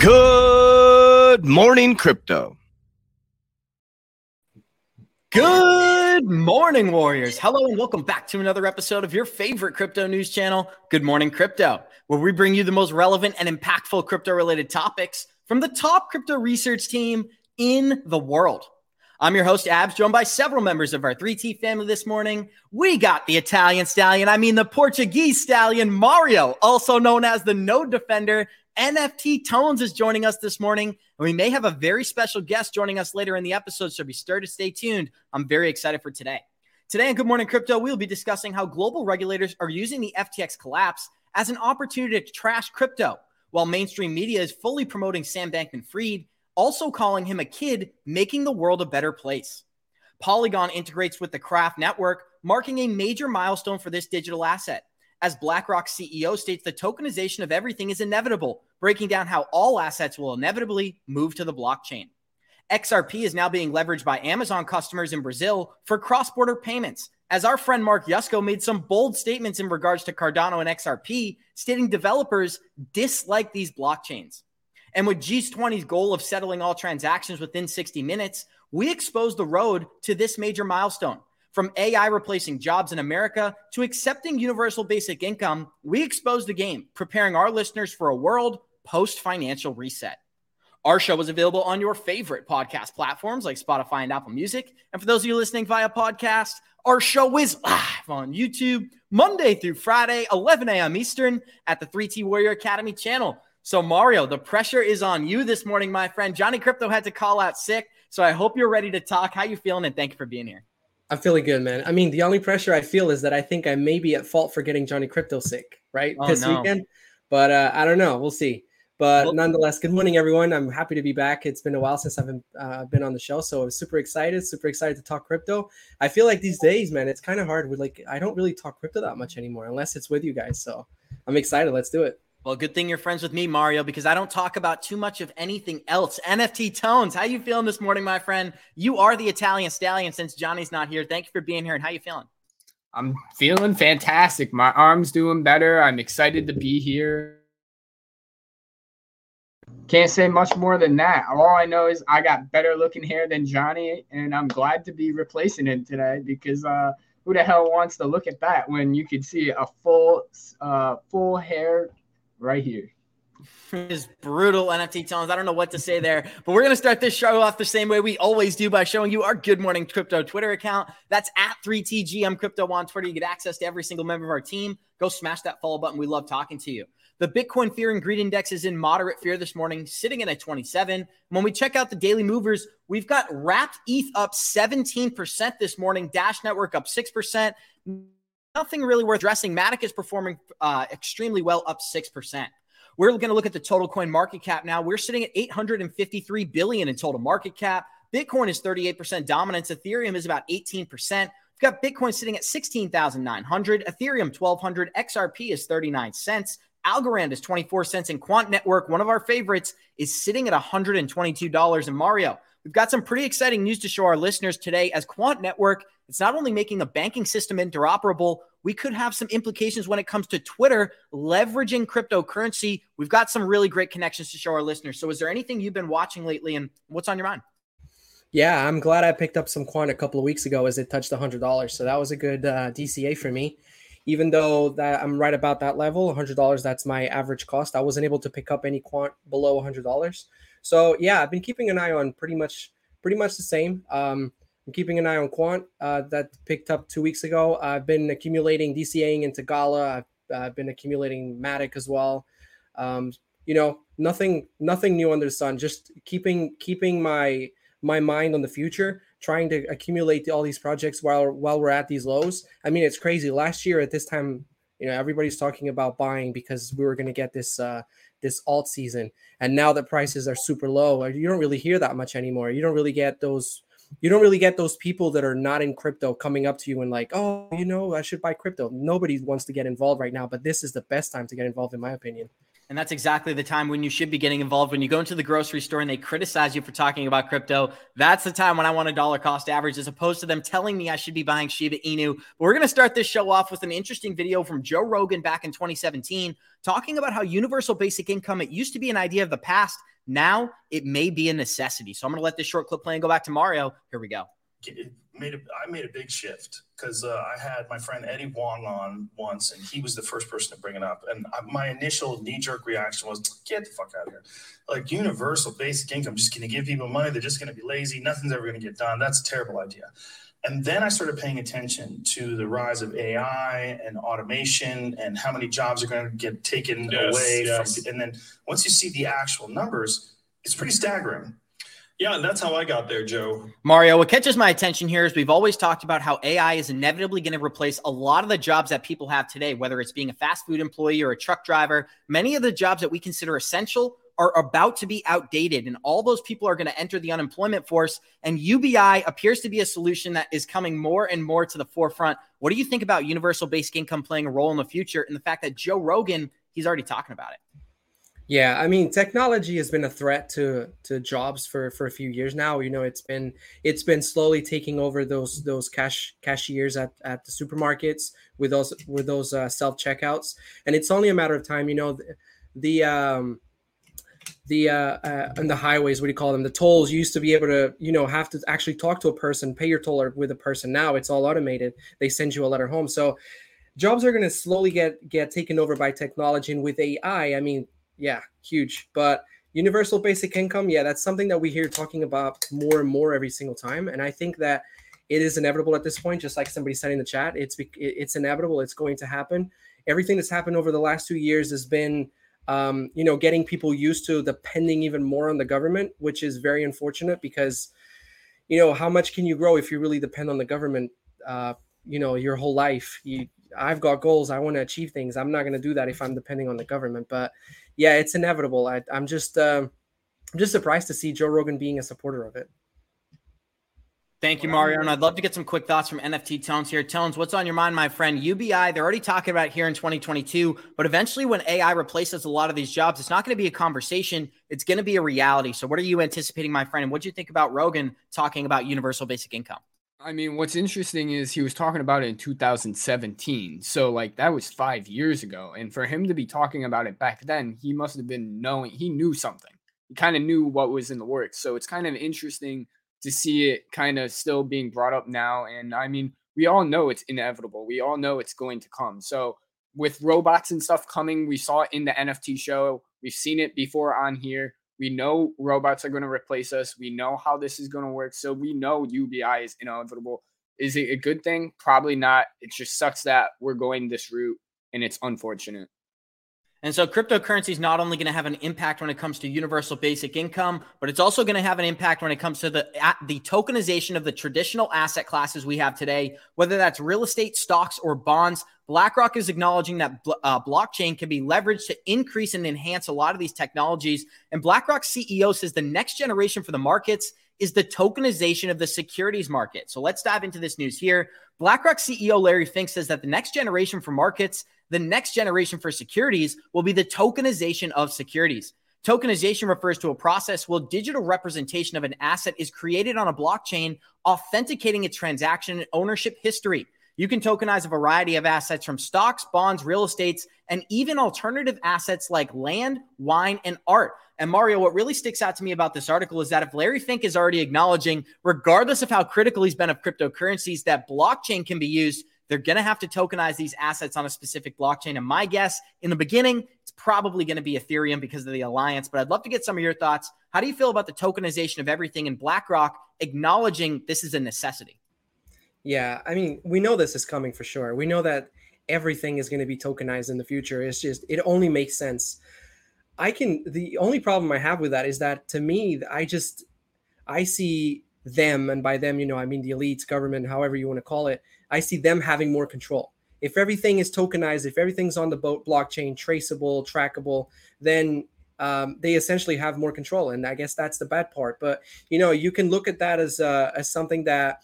Good morning, crypto. Good morning, Warriors. Hello, and welcome back to another episode of your favorite crypto news channel, Good Morning Crypto, where we bring you the most relevant and impactful crypto related topics from the top crypto research team in the world. I'm your host, Abs, joined by several members of our 3T family this morning. We got the Italian stallion, I mean the Portuguese stallion, Mario, also known as the Node Defender, NFT Tones is joining us this morning, and we may have a very special guest joining us later in the episode. So be sure to stay tuned. I'm very excited for today. Today on Good Morning Crypto, we'll be discussing how global regulators are using the FTX collapse as an opportunity to trash crypto, while mainstream media is fully promoting Sam Bankman Fried, also calling him a kid making the world a better place. Polygon integrates with the Craft network, marking a major milestone for this digital asset as BlackRock CEO states the tokenization of everything is inevitable, breaking down how all assets will inevitably move to the blockchain. XRP is now being leveraged by Amazon customers in Brazil for cross border payments. As our friend Mark Yusko made some bold statements in regards to Cardano and XRP, stating developers dislike these blockchains. And with G20's goal of settling all transactions within 60 minutes, we expose the road to this major milestone. From AI replacing jobs in America to accepting universal basic income, we expose the game, preparing our listeners for a world post financial reset. Our show is available on your favorite podcast platforms like Spotify and Apple Music. And for those of you listening via podcast, our show is live on YouTube Monday through Friday, 11 a.m. Eastern at the 3T Warrior Academy channel. So, Mario, the pressure is on you this morning, my friend. Johnny Krypto had to call out sick. So, I hope you're ready to talk. How you feeling? And thank you for being here. I'm feeling good, man. I mean, the only pressure I feel is that I think I may be at fault for getting Johnny Krypto sick, right? Oh, this no. weekend. But uh, I don't know. We'll see. But Well- nonetheless, good morning, everyone. I'm happy to be back. It's been a while since I've been, uh, been on the show, so I'm super excited. Super excited to talk crypto. I feel like these days, man, it's kind of hard. With like, I don't really talk crypto that much anymore, unless it's with you guys. So I'm excited. Let's do it. Well, good thing you're friends with me, Mario, because I don't talk about too much of anything else. NFT Tones, how you feeling this morning, my friend? You are the Italian stallion since Johnny's not here. Thank you for being here. And how you feeling? I'm feeling fantastic. My arm's doing better. I'm excited to be here. Can't say much more than that. All I know is I got better looking hair than Johnny, and I'm glad to be replacing him today because uh, who the hell wants to look at that when you could see a full, uh, full hair right here? brutal NFT tones. I don't know what to say there, but we're going to start this show off the same way we always do by showing you our Good Morning Crypto Twitter account. That's at 3TGM Crypto on Twitter. You get access to every single member of our team. Go smash that follow button. We love talking to you. The Bitcoin fear and greed index is in moderate fear this morning, sitting at a 27. When we check out the daily movers, we've got Wrapped ETH up 17% this morning, Dash Network up 6%. Nothing really worth addressing. Matic is performing uh, extremely well, up 6%. We're going to look at the total coin market cap now. We're sitting at 853 billion in total market cap. Bitcoin is 38% dominance. Ethereum is about 18%. We've got Bitcoin sitting at 16,900, Ethereum 1200, XRP is 39 cents, Algorand is 24 cents, and Quant Network, one of our favorites, is sitting at $122. And Mario, we've got some pretty exciting news to show our listeners today as Quant Network, it's not only making the banking system interoperable, we could have some implications when it comes to Twitter leveraging cryptocurrency. We've got some really great connections to show our listeners. So, is there anything you've been watching lately and what's on your mind? Yeah, I'm glad I picked up some quant a couple of weeks ago as it touched $100. So that was a good uh, DCA for me. Even though that I'm right about that level, $100, that's my average cost. I wasn't able to pick up any quant below $100. So yeah, I've been keeping an eye on pretty much pretty much the same. Um, I'm keeping an eye on quant uh, that picked up two weeks ago. I've been accumulating DCAing into Gala. I've, I've been accumulating Matic as well. Um, you know, nothing nothing new under the sun. Just keeping keeping my my mind on the future trying to accumulate all these projects while while we're at these lows. I mean, it's crazy. Last year at this time, you know, everybody's talking about buying because we were going to get this uh this alt season, and now that prices are super low, you don't really hear that much anymore. You don't really get those you don't really get those people that are not in crypto coming up to you and like, oh, you know, I should buy crypto. Nobody wants to get involved right now, but this is the best time to get involved, in my opinion. And that's exactly the time when you should be getting involved. When you go into the grocery store and they criticize you for talking about crypto, that's the time when I want a dollar cost average as opposed to them telling me I should be buying Shiba Inu. But we're going to start this show off with an interesting video from Joe Rogan back in 2017 talking about how universal basic income, it used to be an idea of the past. Now it may be a necessity. So I'm going to let this short clip play and go back to Mario. Here we go made a, I made a big shift because uh, I had my friend Eddie Huang on once, and he was the first person to bring it up. And I, my initial knee jerk reaction was, "Get the fuck out of here!" Like universal basic income, just going to give people money. They're just going to be lazy. Nothing's ever going to get done. That's a terrible idea. And then I started paying attention to the rise of AI and automation and how many jobs are going to get taken yes, away. Yes. From, and then once you see the actual numbers, it's pretty staggering. Yeah, and that's how I got there, Joe. Mario, what catches my attention here is we've always talked about how AI is inevitably going to replace a lot of the jobs that people have today, whether it's being a fast food employee or a truck driver. Many of the jobs that we consider essential are about to be outdated, and all those people are going to enter the unemployment force. And UBI appears to be a solution that is coming more and more to the forefront. What do you think about universal basic income playing a role in the future and the fact that Joe Rogan, he's already talking about it? Yeah, I mean, technology has been a threat to to jobs for for a few years now. You know, it's been it's been slowly taking over those those cash cashiers at at the supermarkets with those with those uh, self checkouts, and it's only a matter of time. You know, the, the um the uh, uh the highways what do you call them? The tolls. You used to be able to you know have to actually talk to a person pay your toll with a person. Now it's all automated. They send you a letter home. So jobs are going to slowly get get taken over by technology. And with ai i mean yeah, huge. But universal basic income, yeah, that's something that we hear talking about more and more every single time. And I think that it is inevitable at this point, just like somebody said in the chat. It's it's inevitable. It's going to happen. Everything that's happened over the last two years has been, um, you know, getting people used to depending even more on the government, which is very unfortunate because, you know, how much can you grow if you really depend on the government? Uh, you know, your whole life. You, I've got goals. I want to achieve things. I'm not going to do that if I'm depending on the government. But yeah, it's inevitable. I, am just uh, I'm just surprised to see Joe Rogan being a supporter of it. Thank you, Mario. And I'd love to get some quick thoughts from NFT Tones here. Tones, what's on your mind, my friend? UBI, they're already talking about here in 2022, but eventually when AI replaces a lot of these jobs, it's not going to be a conversation. It's going to be a reality. So what are you anticipating, my friend? And what do you think about Rogan talking about universal basic income? I mean, what's interesting is he was talking about it in 2017. So, like, that was five years ago. And for him to be talking about it back then, he must have been knowing, he knew something. He kind of knew what was in the works. So, it's kind of interesting to see it kind of still being brought up now. And I mean, we all know it's inevitable. We all know it's going to come. So, with robots and stuff coming, we saw it in the NFT show. We've seen it before on here. We know robots are going to replace us. We know how this is going to work. So we know UBI is inevitable. Is it a good thing? Probably not. It just sucks that we're going this route and it's unfortunate. And so cryptocurrency is not only going to have an impact when it comes to universal basic income, but it's also going to have an impact when it comes to the the tokenization of the traditional asset classes we have today, whether that's real estate, stocks, or bonds. BlackRock is acknowledging that uh, blockchain can be leveraged to increase and enhance a lot of these technologies. And BlackRock CEO says the next generation for the markets is the tokenization of the securities market. So let's dive into this news here. BlackRock CEO Larry Fink says that the next generation for markets the next generation for securities will be the tokenization of securities. Tokenization refers to a process where digital representation of an asset is created on a blockchain, authenticating its transaction and ownership history. You can tokenize a variety of assets from stocks, bonds, real estates, and even alternative assets like land, wine, and art. And Mario, what really sticks out to me about this article is that if Larry Fink is already acknowledging, regardless of how critical he's been of cryptocurrencies, that blockchain can be used they're going to have to tokenize these assets on a specific blockchain. And my guess in the beginning, it's probably going to be Ethereum because of the alliance. But I'd love to get some of your thoughts. How do you feel about the tokenization of everything in BlackRock acknowledging this is a necessity? Yeah, I mean, we know this is coming for sure. We know that everything is going to be tokenized in the future. It's just, it only makes sense. I can, the only problem I have with that is that to me, I just, I see them, and by them, you know, I mean the elites, government, however you want to call it, I see them having more control. If everything is tokenized, if everything's on the boat blockchain, traceable, trackable, then um, they essentially have more control. And I guess that's the bad part. But you know, you can look at that as uh, as something that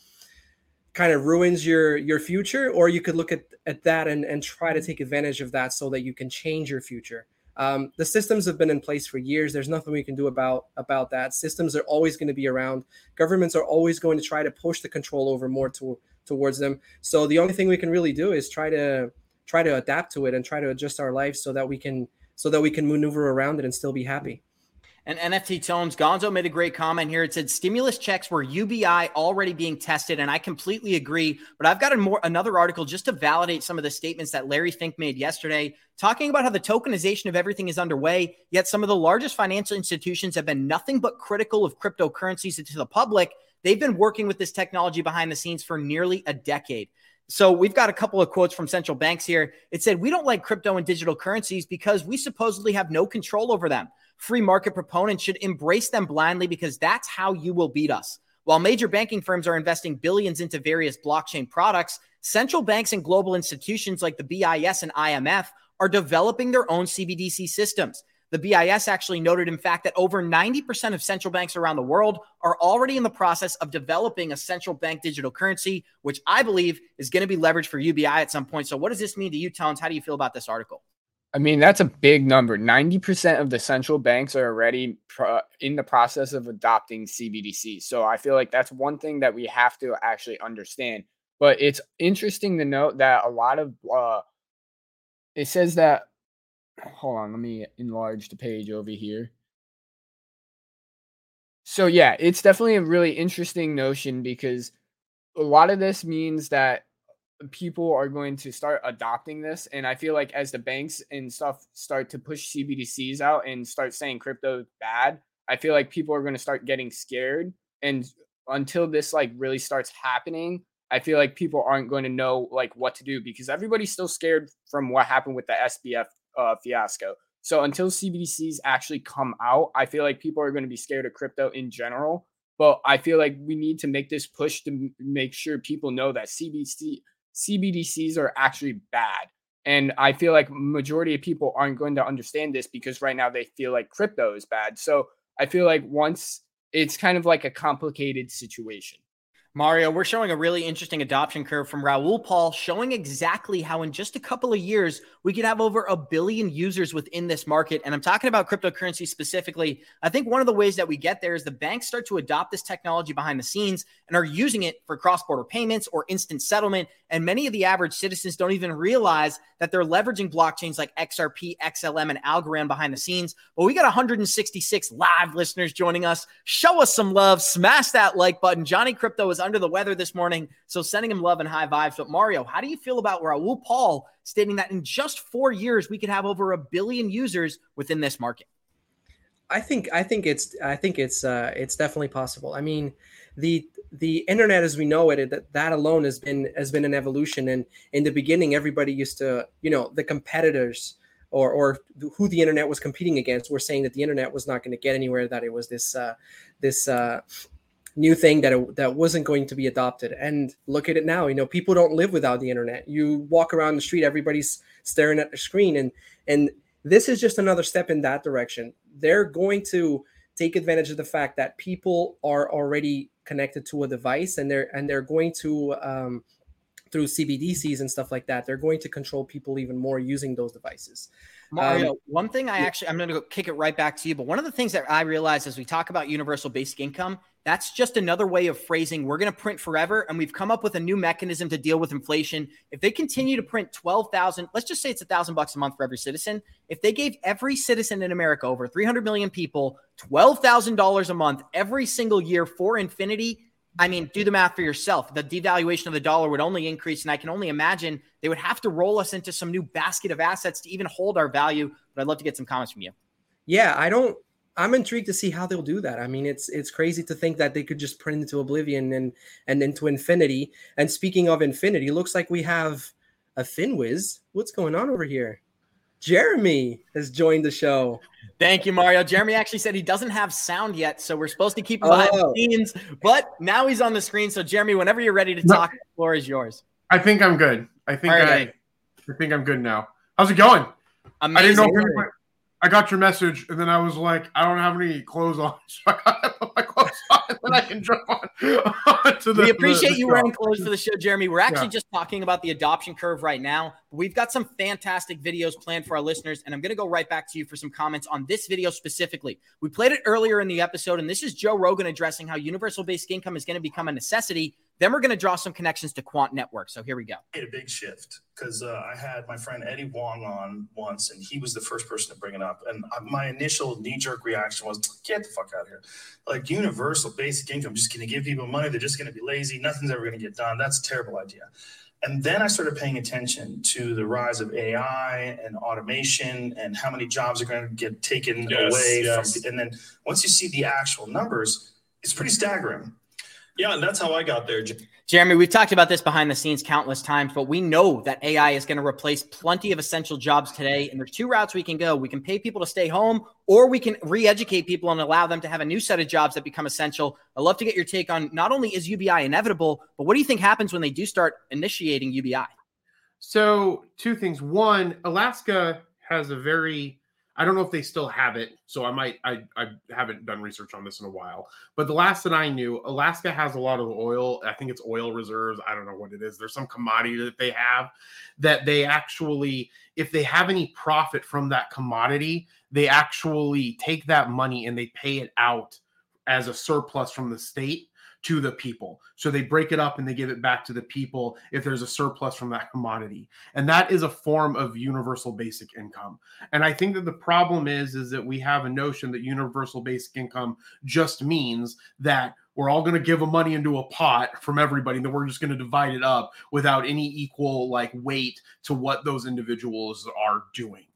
kind of ruins your your future, or you could look at at that and and try to take advantage of that so that you can change your future. Um, the systems have been in place for years. There's nothing we can do about about that. Systems are always going to be around. Governments are always going to try to push the control over more to, towards them. So the only thing we can really do is try to try to adapt to it and try to adjust our lives so that we can so that we can maneuver around it and still be happy. And NFT Tones, Gonzo made a great comment here. It said stimulus checks were UBI already being tested, and I completely agree. But I've got a more another article just to validate some of the statements that Larry Fink made yesterday, talking about how the tokenization of everything is underway. Yet some of the largest financial institutions have been nothing but critical of cryptocurrencies to the public. They've been working with this technology behind the scenes for nearly a decade. So we've got a couple of quotes from central banks here. It said, We don't like crypto and digital currencies because we supposedly have no control over them free market proponents should embrace them blindly because that's how you will beat us. While major banking firms are investing billions into various blockchain products, central banks and global institutions like the BIS and IMF are developing their own CBDC systems. The BIS actually noted, in fact, that over 90% of central banks around the world are already in the process of developing a central bank digital currency, which I believe is going to be leveraged for UBI at some point. So, what does this mean to you, Tones? How do you feel about this article? I mean, that's a big number. 90% of the central banks are already in the process of adopting CBDC. So I feel like that's one thing that we have to actually understand. But it's interesting to note that a lot of uh, it says that hold on, let me enlarge the page over here. So yeah, it's definitely a really interesting notion because a lot of this means that people are going to start adopting this and i feel like as the banks and stuff start to push cbdc's out and start saying crypto bad i feel like people are going to start getting scared and until this like really starts happening i feel like people aren't going to know like what to do because everybody's still scared from what happened with the sbf uh, fiasco so until cbdc's actually come out i feel like people are going to be scared of crypto in general but i feel like we need to make this push to make sure people know that cbdc CBDCs are actually bad. And I feel like majority of people aren't going to understand this because right now they feel like crypto is bad. So I feel like once it's kind of like a complicated situation. Mario, we're showing a really interesting adoption curve from Raoul Paul, showing exactly how in just a couple of years we could have over a billion users within this market. And I'm talking about cryptocurrency specifically. I think one of the ways that we get there is the banks start to adopt this technology behind the scenes and are using it for cross border payments or instant settlement. And many of the average citizens don't even realize that they're leveraging blockchains like XRP, XLM, and Algorand behind the scenes. But we got 166 live listeners joining us. Show us some love, smash that like button. Johnny Krypto is under the weather this morning, so sending him love and high vibes. But Mario, how do you feel about Raoul Paul stating that in just four years we could have over a billion users within this market? I think I think it's I think it's uh, it's definitely possible. I mean, the the internet as we know it that that alone has been has been an evolution. And in the beginning, everybody used to you know the competitors or or who the internet was competing against were saying that the internet was not going to get anywhere. That it was this uh, this uh, new thing that it, that wasn't going to be adopted. And look at it now. You know, people don't live without the internet. You walk around the street, everybody's staring at the screen, and and this is just another step in that direction. They're going to take advantage of the fact that people are already connected to a device, and they're and they're going to um, through CBDCs and stuff like that. They're going to control people even more using those devices. Mario, um, one thing I actually I'm going to kick it right back to you, but one of the things that I realize as we talk about universal basic income that's just another way of phrasing we're going to print forever. And we've come up with a new mechanism to deal with inflation. If they continue to print 12,000, let's just say it's a thousand bucks a month for every citizen. If they gave every citizen in America, over 300 million people, $12,000 a month every single year for infinity, I mean, do the math for yourself. The devaluation of the dollar would only increase. And I can only imagine they would have to roll us into some new basket of assets to even hold our value. But I'd love to get some comments from you. Yeah, I don't I'm intrigued to see how they'll do that. I mean, it's it's crazy to think that they could just print into oblivion and and into infinity. And speaking of infinity, looks like we have a Finwiz. What's going on over here? Jeremy has joined the show. Thank you, Mario. Jeremy actually said he doesn't have sound yet, so we're supposed to keep him behind Oh. the scenes. But now he's on the screen. So, Jeremy, whenever you're ready to No. talk, the floor is yours. I think I'm good. I think All I, I think I'm good now. How's it going? Amazing. I didn't know. I got your message, and then I was like, I don't have any clothes on, so I gotta put my clothes on, and then I can jump on. to the, we appreciate the- you wearing clothes for the show, Jeremy. We're actually Yeah. just talking about the adoption curve right now. We've got some fantastic videos planned for our listeners, and I'm going to go right back to you for some comments on this video specifically. We played it earlier in the episode, and this is Joe Rogan addressing how universal basic income is going to become a necessity. Then we're going to draw some connections to Quant Network. So here we go. made a big shift because uh, I had my friend Eddie Huang on once, and he was the first person to bring it up. And uh, my initial knee jerk reaction was, "Get the fuck out of here!" Like universal basic income, just going to give people money. They're just going to be lazy. Nothing's ever going to get done. That's a terrible idea. And then I started paying attention to the rise of AI and automation and how many jobs are going to get taken Yes, away. yes. From, and then once you see the actual numbers, it's pretty staggering. Yeah, and that's how I got there. Jeremy, we've talked about this behind the scenes countless times, but we know that AI is going to replace plenty of essential jobs today. And there's two routes we can go. We can pay people to stay home, or we can re educate people and allow them to have a new set of jobs that become essential. I'd love to get your take on not only is UBI inevitable, but what do you think happens when they do start initiating UBI? So, two things. One, Alaska has a very I don't know if they still have it, so I might I I haven't done research on this in a while. But the last that I knew, Alaska has a lot of oil. I think it's oil reserves. I don't know what it is. There's some commodity that they have that they actually if they have any profit from that commodity, they actually take that money and they pay it out as a surplus from the state to the people. So they break it up and they give it back to the people if there's a surplus from that commodity. And that is a form of universal basic income. And I think that the problem is is that we have a notion that universal basic income just means that we're all going to give a money into a pot from everybody and then we're just going to divide it up without any equal like weight to what those individuals are doing.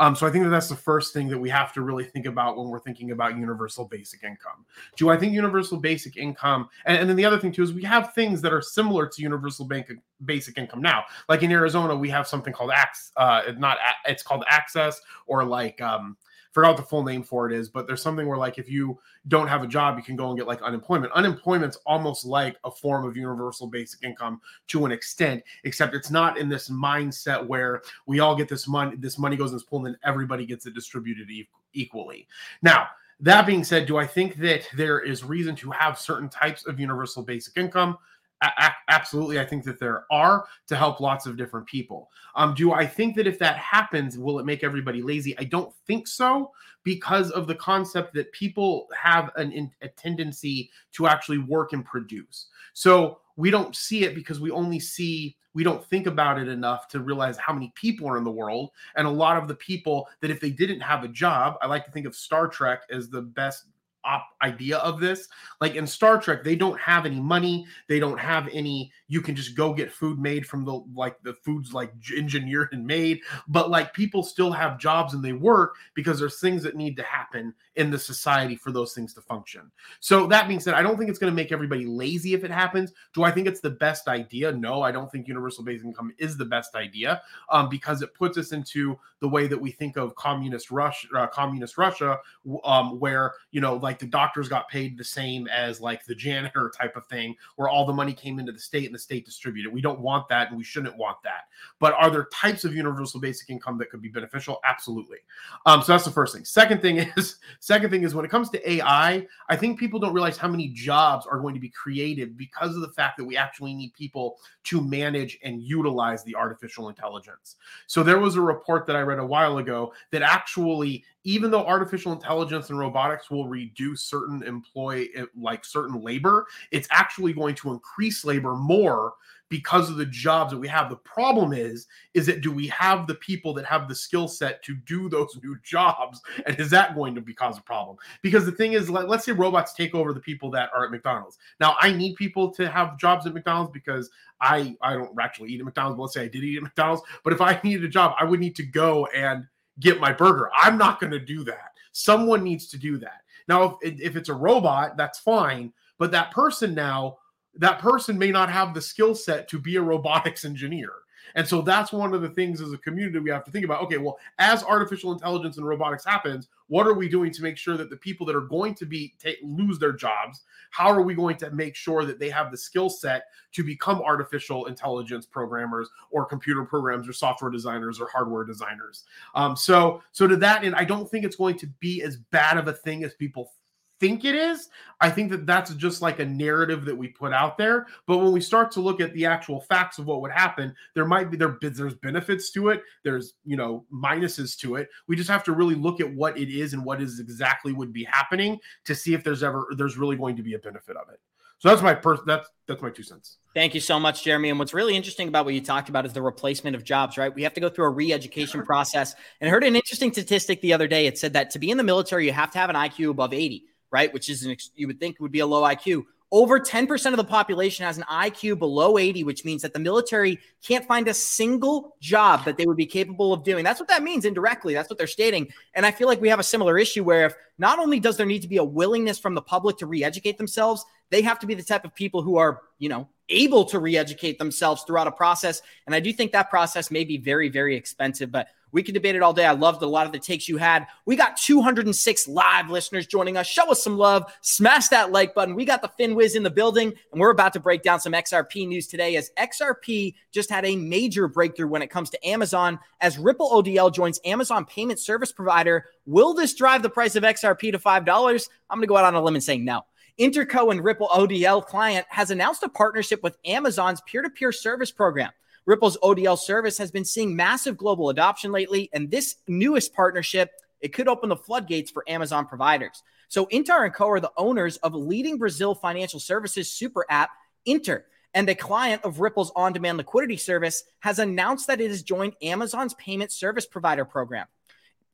Um, so I think that that's the first thing that we have to really think about when we're thinking about universal basic income. Do I think universal basic income, and, and then the other thing too is we have things that are similar to universal bank, basic income now. Like in Arizona, we have something called Ax, uh, not it's called Access or like um, forgot what the full name for it is, but there's something where like if you don't have a job, you can go and get like unemployment. Unemployment's almost like a form of universal basic income to an extent, except it's not in this mindset where we all get this money, this money goes in this pool, and then everybody gets it distributed e- equally. Now, that being said, do I think that there is reason to have certain types of universal basic income? A- absolutely, I think that there are to help lots of different people. Um, do I think that if that happens, will it make everybody lazy? I don't think so, because of the concept that people have an, a tendency to actually work and produce. So we don't see it because we only see we don't think about it enough to realize how many people are in the world and a lot of the people that if they didn't have a job i like to think of star trek as the best op idea of this. Like in star trek they don't have any money they don't have any you can just go get food made from the like the food's like engineered and made but like people still have jobs and they work because there's things that need to happen in the society for those things to function. So that being said i don't think it's going to make everybody lazy if it happens. Do i think it's the best idea? No i don't think universal basic income is the best idea um, because it puts us into the way that we think of communist Russia, uh, communist Russia, um, where you know, like the doctors got paid the same as like the janitor type of thing, where all the money came into the state and the state distributed. We don't want that, and we shouldn't want that. But are there types of universal basic income that could be beneficial? Absolutely. Um, so that's the first thing. Second thing is, second thing is when it comes to AI, I think people don't realize how many jobs are going to be created because of the fact that we actually need people to manage and utilize the artificial intelligence. So there was a report that I read a while ago that actually, even though artificial intelligence and robotics will reduce certain employ eh, like certain labor, it's actually going to increase labor more because of the jobs that we have. The problem is, is that do we have the people that have the skill set to do those new jobs? And is that going to be cause a problem? Because the thing is, let, let's say robots take over the people that are at McDonald's. Now, I need people to have jobs at McDonald's because I I don't actually eat at McDonald's, but let's say I did eat at McDonald's. But if I needed a job, I would need to go and get my burger. I'm not going to do that. Someone needs to do that. Now, if, if it's a robot, that's fine. But that person now, that person may not have the skill set to be a robotics engineer. And so that's one of the things as a community we have to think about. Okay, well, as artificial intelligence and robotics happens, what are we doing to make sure that the people that are going to be take, lose their jobs, how are we going to make sure that they have the skill set to become artificial intelligence programmers or computer programs or software designers or hardware designers? Um, so, so to that end, I don't think it's going to be as bad of a thing as people think it is. I think that that's just like a narrative that we put out there. But when we start to look at the actual facts of what would happen, there might be there there's benefits to it. There's you know minuses to it. We just have to really look at what it is and what is exactly would be happening to see if there's ever there's really going to be a benefit of it. So that's my per that's that's my two cents. Thank you so much, Jeremy. And what's really interesting about what you talked about is the replacement of jobs, right? We have to go through a re-education process. And I heard an interesting statistic the other day. It said that to be in the military, you have to have an IQ above 80 right? Which is an you would think would be a low IQ. Over 10% of the population has an IQ below 80, which means that the military can't find a single job that they would be capable of doing. That's what that means indirectly. That's what they're stating. And I feel like we have a similar issue where if not only does there need to be a willingness from the public to re educate themselves, they have to be the type of people who are, you know, able to re educate themselves throughout a process. And I do think that process may be very, very expensive. But we can debate it all day. I loved a lot of the takes you had. We got 206 live listeners joining us. Show us some love. Smash that like button. We got the FinWiz in the building, and we're about to break down some XRP news today as XRP just had a major breakthrough when it comes to Amazon as Ripple ODL joins Amazon payment service provider. Will this drive the price of XRP to $5? I'm going to go out on a limb and say no. Interco and Ripple ODL client has announced a partnership with Amazon's peer to peer service program. Ripple's ODL service has been seeing massive global adoption lately, and this newest partnership it could open the floodgates for Amazon providers. So Inter and Co are the owners of leading Brazil financial services super app Inter, and the client of Ripple's on-demand liquidity service has announced that it has joined Amazon's payment service provider program.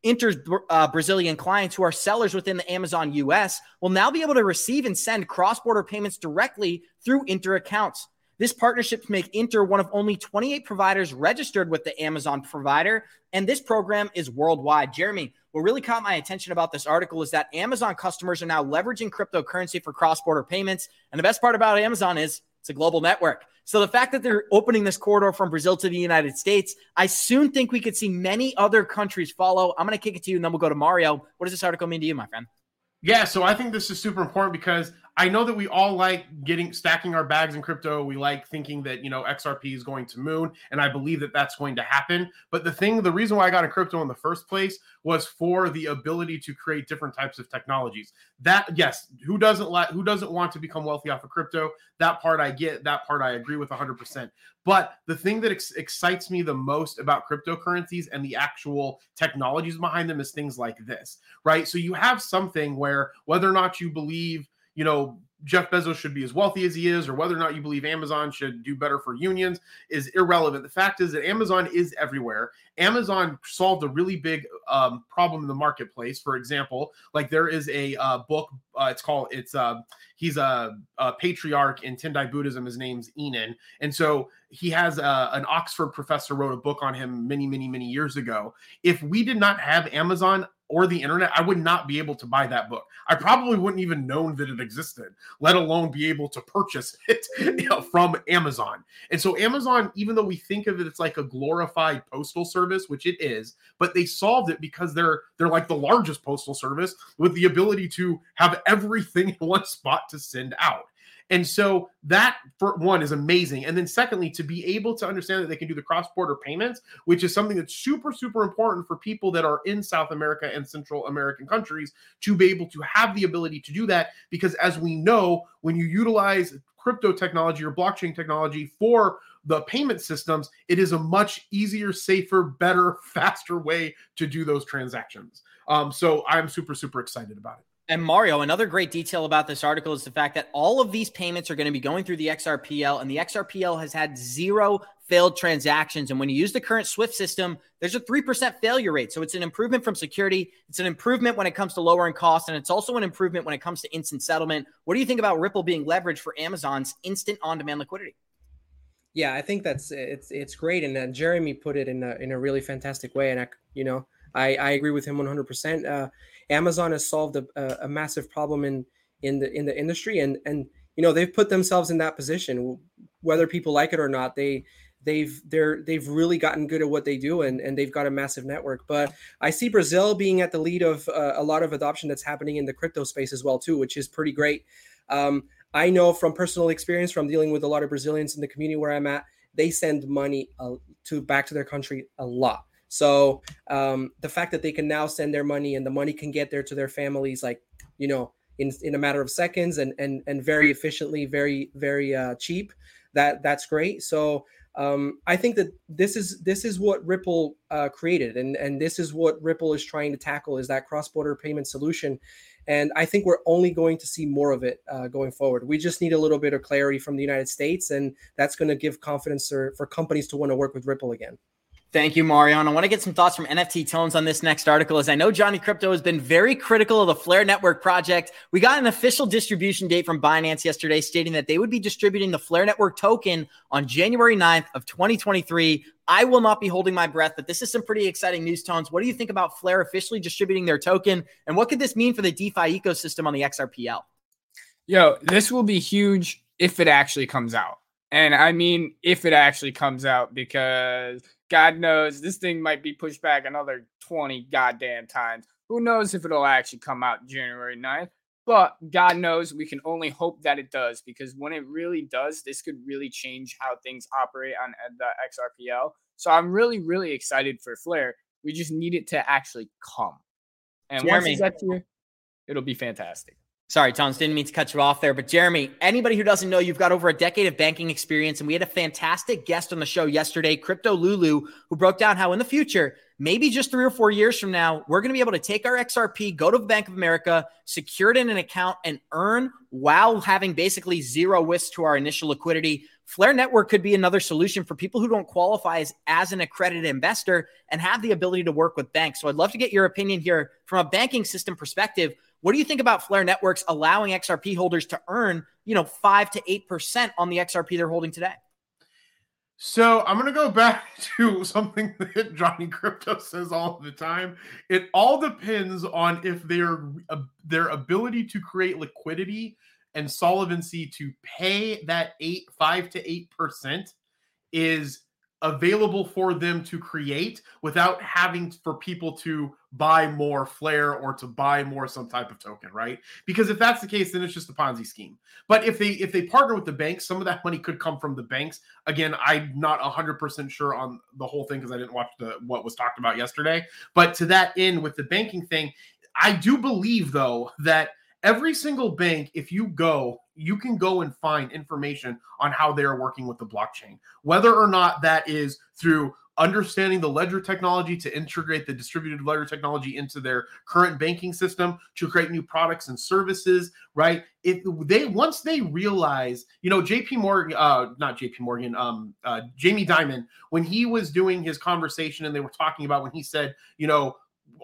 Inter's uh, Brazilian clients who are sellers within the Amazon US will now be able to receive and send cross-border payments directly through Inter accounts. This partnership make Inter one of only 28 providers registered with the Amazon provider, and this program is worldwide. Jeremy, what really caught my attention about this article is that Amazon customers are now leveraging cryptocurrency for cross border payments. And the best part about Amazon is it's a global network. So the fact that they're opening this corridor from Brazil to the United States, I soon think we could see many other countries follow. I'm going to kick it to you, and then we'll go to Mario. What does this article mean to you, my friend? Yeah, so I think this is super important because I know that we all like getting stacking our bags in crypto. We like thinking that you know XRP is going to moon, and I believe that that's going to happen. But the thing, the reason why I got in crypto in the first place was for the ability to create different types of technologies. That yes, who doesn't like who doesn't want to become wealthy off of crypto? That part I get. That part I agree with 100. percent But the thing that ex- excites me the most about cryptocurrencies and the actual technologies behind them is things like this, right? So you have something where whether or not you believe you know, Jeff Bezos should be as wealthy as he is, or whether or not you believe Amazon should do better for unions is irrelevant. The fact is that Amazon is everywhere. Amazon solved a really big um, problem in the marketplace. For example, like there is a uh, book. Uh, it's called. It's uh, he's a, a, patriarch in Tendai Buddhism. His name's Ennin, and so he has a, an Oxford professor wrote a book on him many, many, many years ago. If we did not have Amazon, or the internet, I would not be able to buy that book. I probably wouldn't even known that it existed, let alone be able to purchase it you know, from Amazon. And so Amazon, even though we think of it, it's like a glorified postal service, which it is, but they solved it because they're they're like the largest postal service with the ability to have everything in one spot to send out. And so that for one is amazing. And then secondly, to be able to understand that they can do the cross-border payments, which is something that's super, super important for people that are in South America and Central American countries to be able to have the ability to do that. Because as we know, when you utilize crypto technology or blockchain technology for the payment systems, it is a much easier, safer, better, faster way to do those transactions. Um, so I'm super, super excited about it. And Mario, another great detail about this article is the fact that all of these payments are going to be going through the XRPL, and the XRPL has had zero failed transactions. And when you use the current SWIFT system, there's a 3% failure rate. So it's an improvement from security. It's an improvement when it comes to lowering costs, and it's also an improvement when it comes to instant settlement. What do you think about Ripple being leveraged for Amazon's instant on demand liquidity? Yeah, I think that's it's it's great, and uh, Jeremy put it in a in a really fantastic way, and I you know I I agree with him 100. Uh, percent Amazon has solved a, a, massive problem in in the in the industry, and and you know they've put themselves in that position, whether people like it or not. They they've they're they've really gotten good at what they do and, and they've got a massive network. But i see brazil being at the lead of uh, a lot of adoption that's happening in the crypto space as well too which is pretty great. Um, i know from personal experience from dealing with a lot of brazilians in the community where i'm at they send money uh, to back to their country a lot so um, the fact that they can now send their money and the money can get there to their families like you know in, in a matter of seconds and and and very efficiently very very uh, cheap that that's great so um, I think that this is this is what Ripple uh, created, and and this is what Ripple is trying to tackle is that cross border payment solution, and I think we're only going to see more of it uh, going forward. We just need a little bit of clarity from the United States, and that's going to give confidence for, for companies to want to work with Ripple again. Thank you, Mario. I want to get some thoughts from NFT Tones on this next article, as I know Johnny Krypto has been very critical of the Flare Network project. We got an official distribution date from Binance yesterday stating that they would be distributing the Flare Network token on January 9th of 2023. I will not be holding my breath, but this is some pretty exciting news, Tones. What do you think about Flare officially distributing their token, and what could this mean for the DeFi ecosystem on the XRPL? Yo, this will be huge if it actually comes out. And I mean, if it actually comes out, because God knows this thing might be pushed back another 20 goddamn times. Who knows if it'll actually come out January 9th? But God knows we can only hope that it does because when it really does, this could really change how things operate on uh, the XRPL. So I'm really, really excited for Flare. We just need it to actually come. And Jeremy. once it's here, it'll be fantastic. Sorry, Tones, didn't mean to cut you off there. But Jeremy, anybody who doesn't know, you've got over a decade of banking experience. And we had a fantastic guest on the show yesterday, Crypto Lulu, who broke down how in the future, maybe just three or four years from now, we're going to be able to take our XRP, go to Bank of America, secure it in an account, and earn while having basically zero risk to our initial liquidity. Flare Network could be another solution for people who don't qualify as, as an accredited investor and have the ability to work with banks. So I'd love to get your opinion here from a banking system perspective. What do you think about Flare Networks allowing XRP holders to earn, you know, five to eight percent on the XRP they're holding today? So I'm going to go back to something that Johnny Krypto says all the time. It all depends on if their uh, their ability to create liquidity and solvency to pay that eight five to eight percent is available for them to create without having for people to buy more flare or to buy more some type of token right? Because if that's the case then it's just a ponzi scheme. But if they if they partner with the banks some of that money could come from the banks. Again i'm not 100% sure on the whole thing because i didn't watch the what was talked about yesterday. But to that end with the banking thing i do believe though that every single bank, if you go, you can go and find information on how they're working with the blockchain, whether or not that is through understanding the ledger technology to integrate the distributed ledger technology into their current banking system to create new products and services right? If they once they realize you know jp morgan uh not jp morgan um uh jamie dimon when he was doing his conversation and they were talking about when he said you know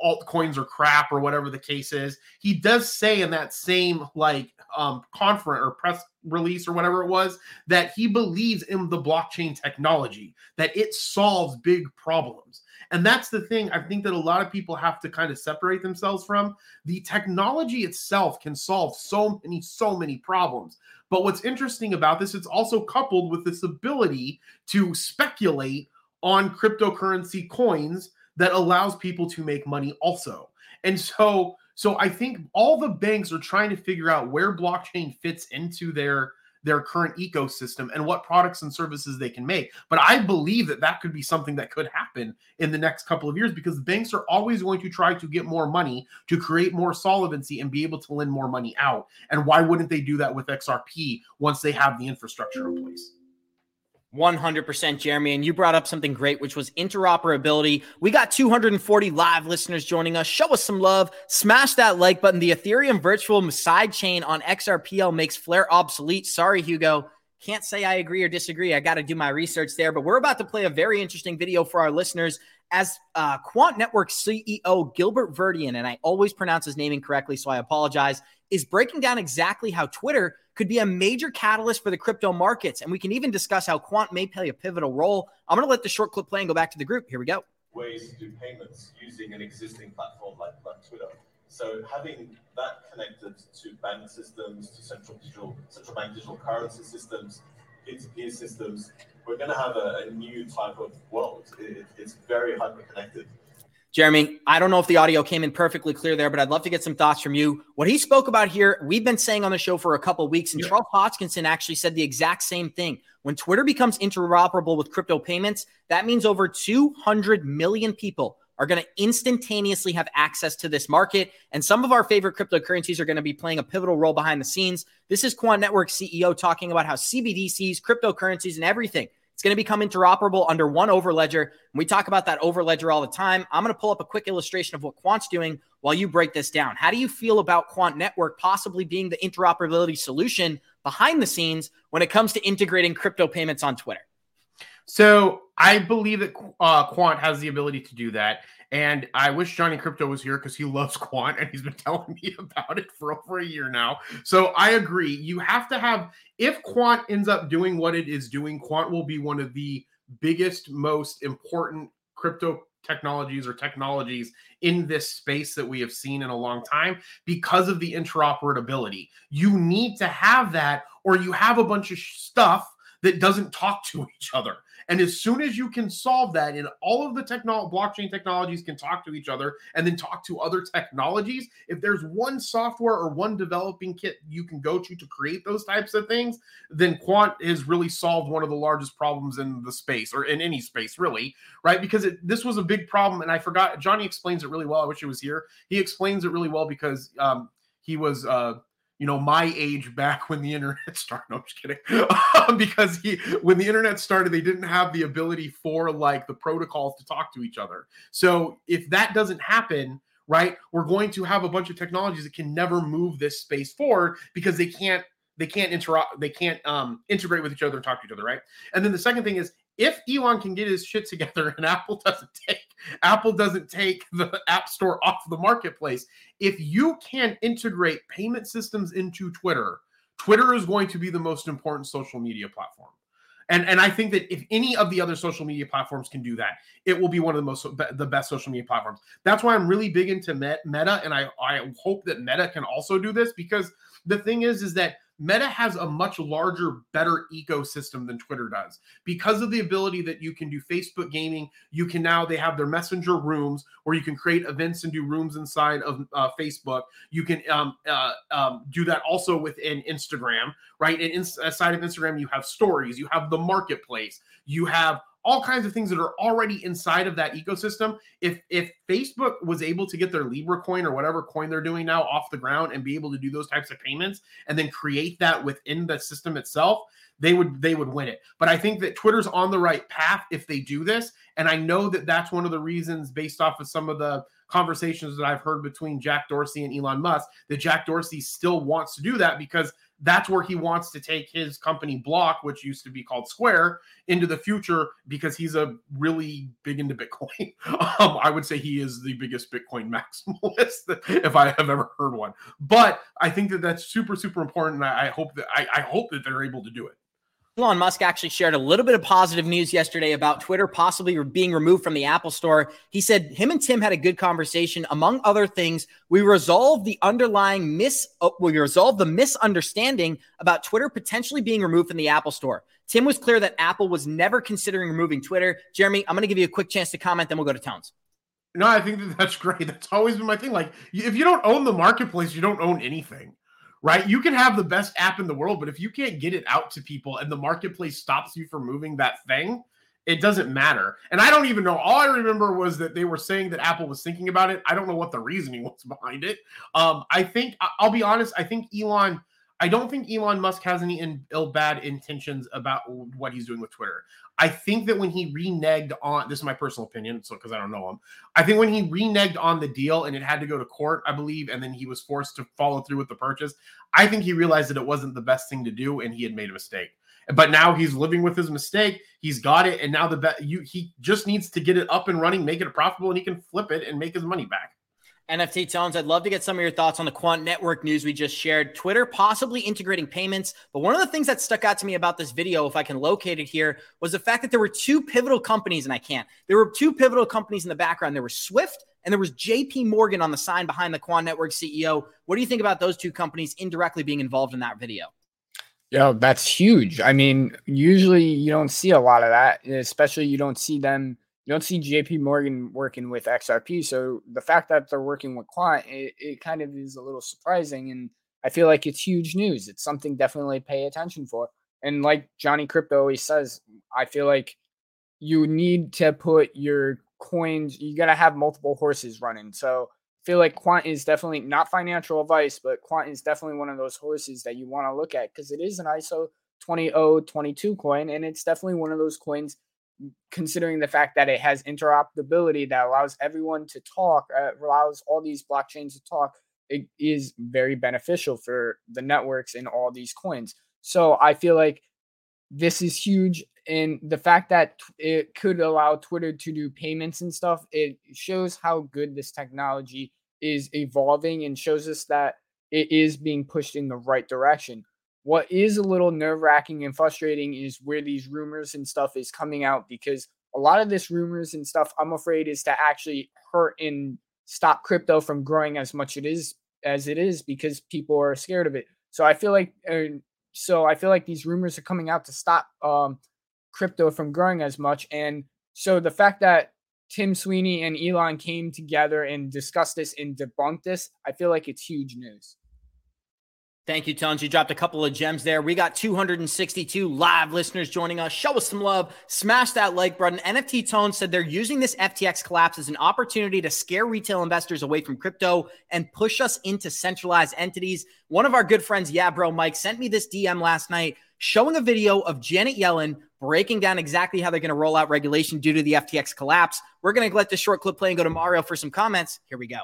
altcoins are crap or whatever the case is. He does say in that same like um conference or press release or whatever it was that he believes in the blockchain technology that it solves big problems. And that's the thing I think that a lot of people have to kind of separate themselves from. The technology itself can solve so many so many problems. But what's interesting about this it's also coupled with this ability to speculate on cryptocurrency coins that allows people to make money also. And so so I think all the banks are trying to figure out where blockchain fits into their their current ecosystem and what products and services they can make. But I believe that that could be something that could happen in the next couple of years because banks are always going to try to get more money to create more solvency and be able to lend more money out. And why wouldn't they do that with XRP once they have the infrastructure in place? 100% Jeremy and you brought up something great which was interoperability. We got 240 live listeners joining us. Show us some love. Smash that like button. The Ethereum virtual side chain on XRPL makes Flare obsolete. Sorry Hugo. Can't say I agree or disagree. I got to do my research there, but we're about to play a very interesting video for our listeners as uh, Quant Network CEO Gilbert Verdian, and I always pronounce his name incorrectly, so I apologize, is breaking down exactly how Twitter could be a major catalyst for the crypto markets. And we can even discuss how Quant may play a pivotal role. I'm going to let the short clip play and go back to the group. Here we go. Ways to do payments using an existing platform like, like Twitter. So having that connected to bank systems, to central digital, central bank digital currency systems, peer-to-peer systems, we're going to have a, a, new type of world. It, it's very hyper-connected. Jeremy, I don't know if the audio came in perfectly clear there, but I'd love to get some thoughts from you. What he spoke about here, we've been saying on the show for a couple weeks, and yeah. Charles Hoskinson actually said the exact same thing. When Twitter becomes interoperable with crypto payments, that means over 200 million people are going to instantaneously have access to this market. And some of our favorite cryptocurrencies are going to be playing a pivotal role behind the scenes. This is Quant Network CEO talking about how CBDCs, cryptocurrencies, and everything it's going to become interoperable under one overledger. And we talk about that overledger all the time. I'm going to pull up a quick illustration of what Quant's doing while you break this down. How do you feel about Quant Network possibly being the interoperability solution behind the scenes when it comes to integrating crypto payments on Twitter? So I believe that uh, Quant has the ability to do that. And I wish Johnny Krypto was here because he loves Quant and he's been telling me about it for over a year now. So I agree. You have to have, if Quant ends up doing what it is doing, Quant will be one of the biggest, most important crypto technologies or technologies in this space that we have seen in a long time because of the interoperability. You need to have that, or you have a bunch of stuff that doesn't talk to each other. And as soon as you can solve that, and all of the technology, blockchain technologies can talk to each other and then talk to other technologies, if there's one software or one developing kit you can go to to create those types of things, then Quant has really solved one of the largest problems in the space or in any space, really, right? Because it, this was a big problem, and I forgot. Johnny explains it really well. I wish he was here. He explains it really well because um, he was uh, you know my age back when the internet started. No, I'm just kidding. Um, because he when the internet started, they didn't have the ability for like the protocols to talk to each other. So if that doesn't happen, right, we're going to have a bunch of technologies that can never move this space forward because they can't they can't interrupt they can't um, integrate with each other and talk to each other right and then the second thing is if Elon can get his shit together and Apple doesn't take Apple doesn't take the App Store off the marketplace, if you can integrate payment systems into Twitter, Twitter is going to be the most important social media platform. And, and I think that if any of the other social media platforms can do that, it will be one of the most the best social media platforms. That's why I'm really big into Meta, and I I hope that Meta can also do this because the thing is is that Meta has a much larger, better ecosystem than Twitter does because of the ability that you can do Facebook gaming. You can now, they have their messenger rooms where you can create events and do rooms inside of uh, Facebook. You can um, uh, um, do that also within Instagram, right? And inside of Instagram, you have stories, you have the marketplace, you have all kinds of things that are already inside of that ecosystem. If if Facebook was able to get their Libra coin or whatever coin they're doing now off the ground and be able to do those types of payments and then create that within the system itself, they would they would win it. But I think that Twitter's on the right path if they do this, and I know that that's one of the reasons based off of some of the conversations that I've heard between Jack Dorsey and Elon Musk that Jack Dorsey still wants to do that because that's where he wants to take his company Block, which used to be called Square, into the future because he's a really big into Bitcoin. Um, I would say he is the biggest Bitcoin maximalist if I have ever heard one. But I think that that's super, super important. And I, I hope that I, I hope that they're able to do it. Elon Musk actually shared a little bit of positive news yesterday about Twitter possibly being removed from the Apple Store. He said him and Tim had a good conversation. Among other things, we resolved the underlying mis uh, we resolved the misunderstanding about Twitter potentially being removed from the Apple Store. Tim was clear that Apple was never considering removing Twitter. Jeremy, I'm going to give you a quick chance to comment, then we'll go to Tones. No, I think that that's great. That's always been my thing. Like, if you don't own the marketplace, you don't own anything right? You can have the best app in the world, but if you can't get it out to people and the marketplace stops you from moving that thing, it doesn't matter. And I don't even know. All I remember was that they were saying that Apple was thinking about it. I don't know what the reasoning was behind it. Um, I think I'll be honest. I think Elon I don't think Elon Musk has any in, ill bad intentions about what he's doing with Twitter. I think that when he reneged on this is my personal opinion, so because I don't know him, I think when he reneged on the deal and it had to go to court, I believe, and then he was forced to follow through with the purchase, I think he realized that it wasn't the best thing to do and he had made a mistake. But now he's living with his mistake. He's got it, and now the bet you he just needs to get it up and running, make it profitable, and he can flip it and make his money back. NFT Tones, I'd love to get some of your thoughts on the Quant Network news we just shared. Twitter possibly integrating payments. But one of the things that stuck out to me about this video, if I can locate it here, was the fact that there were two pivotal companies, and I can't. There were two pivotal companies in the background. There was Swift and there was JP Morgan on the sign behind the Quant Network CEO. What do you think about those two companies indirectly being involved in that video? Yeah, that's huge. I mean, usually you don't see a lot of that, especially you don't see them. You don't see JP Morgan working with XRP. So the fact that they're working with Quant, it, it kind of is a little surprising. And I feel like it's huge news. It's something definitely pay attention for. And like Johnny Krypto always says, I feel like you need to put your coins, you got to have multiple horses running. So I feel like Quant is definitely not financial advice, but Quant is definitely one of those horses that you want to look at because it is an ISO 20022 coin. And it's definitely one of those coins, considering the fact that it has interoperability that allows everyone to talk, uh, allows all these blockchains to talk. It is very beneficial for the networks and all these coins. So I feel like this is huge and the fact that it could allow Twitter to do payments and stuff, it shows how good this technology is evolving and shows us that it is being pushed in the right direction. What is a little nerve wracking and frustrating is where these rumors and stuff is coming out because a lot of this rumors and stuff, I'm afraid, is to actually hurt and stop crypto from growing as much it is as it is because people are scared of it. So I feel like, so I feel like these rumors are coming out to stop um, crypto from growing as much. And so the fact that Tim Sweeney and Elon came together and discussed this and debunked this, I feel like it's huge news. Thank you, Tones. You dropped a couple of gems there. We got 262 live listeners joining us. Show us some love. Smash that like button. NFT Tone said they're using this FTX collapse as an opportunity to scare retail investors away from crypto and push us into centralized entities. One of our good friends, Yeah Bro Mike, sent me this DM last night showing a video of Janet Yellen breaking down exactly how they're going to roll out regulation due to the FTX collapse. We're going to let this short clip play and go to Mario for some comments. Here we go.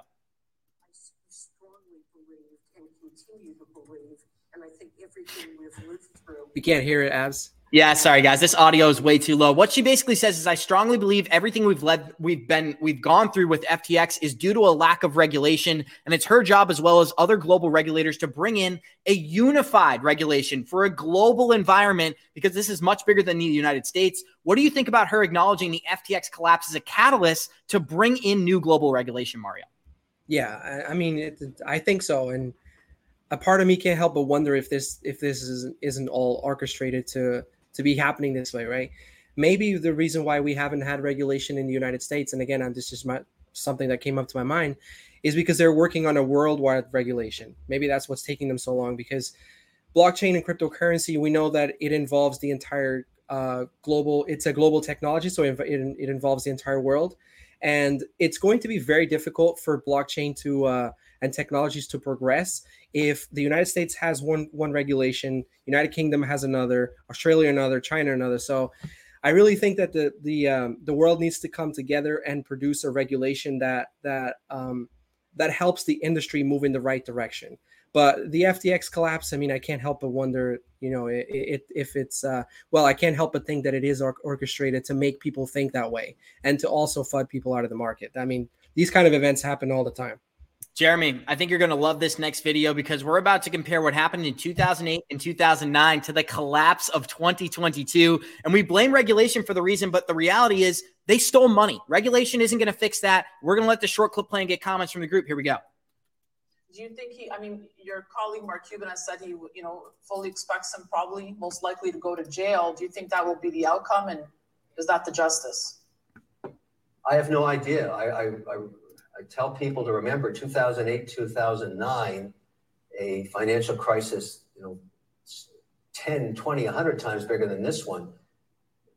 We can't hear it, Abs. Yeah, sorry guys. This audio is way too low. What she basically says is I strongly believe everything we've led we've been we've gone through with FTX is due to a lack of regulation and it's her job as well as other global regulators to bring in a unified regulation for a global environment because this is much bigger than the United States. What do you think about her acknowledging the FTX collapse as a catalyst to bring in new global regulation, Mario? Yeah, I, I mean, it, I think so and a part of me can't help but wonder if this if this is, isn't all orchestrated to to be happening this way, right? Maybe the reason why we haven't had regulation in the United States, and again, this is my something that came up to my mind, is because they're working on a worldwide regulation. Maybe that's what's taking them so long because blockchain and cryptocurrency, we know that it involves the entire uh, global. It's a global technology, so it, it, it involves the entire world, and it's going to be very difficult for blockchain to uh, and technologies to progress if the United States has one one regulation, United Kingdom has another, Australia another, China another. So I really think that the the um, the world needs to come together and produce a regulation that that um, that helps the industry move in the right direction. But the FTX collapse, I mean, I can't help but wonder, you know, it, it, if it's uh, well, I can't help but think that it is orchestrated to make people think that way and to also flood people out of the market. I mean, these kind of events happen all the time. Jeremy, I think you're going to love this next video because we're about to compare what happened in 2008 and 2009 to the collapse of 2022. And we blame regulation for the reason, but the reality is they stole money. Regulation isn't going to fix that. We're going to let the short clip play and get comments from the group. Here we go. Do you think he, I mean, your colleague Mark Cuban has said he, you know, fully expects him probably most likely to go to jail. Do you think that will be the outcome? And is that the justice? I have no idea. I, I, I I tell people to remember 2008, 2009, a financial crisis, you know, 10, 20, 100 times bigger than this one.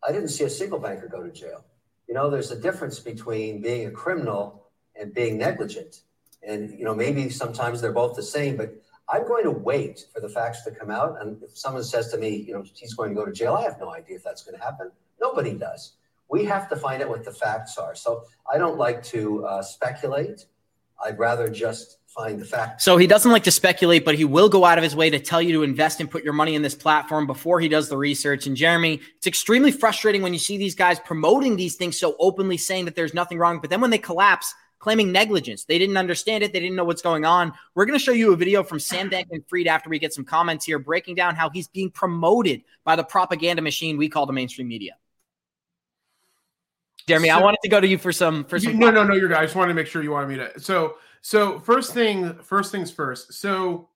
I didn't see a single banker go to jail. You know, there's a difference between being a criminal and being negligent. And, you know, maybe sometimes they're both the same, but I'm going to wait for the facts to come out. And if someone says to me, you know, he's going to go to jail, I have no idea if that's going to happen. Nobody does we have to find out what the facts are. So I don't like to uh, speculate. I'd rather just find the facts. So he doesn't like to speculate, but he will go out of his way to tell you to invest and put your money in this platform before he does the research. And Jeremy, it's extremely frustrating when you see these guys promoting these things so openly, saying that there's nothing wrong, but then when they collapse, claiming negligence. They didn't understand it. They didn't know what's going on. We're going to show you a video from Sam Bankman Fried after we get some comments here, breaking down how he's being promoted by the propaganda machine we call the mainstream media. Jeremy, so, I wanted to go to you for some for some. no, no, no, you're good. I just wanted to make sure you wanted me to. So, so first thing, first things first. So,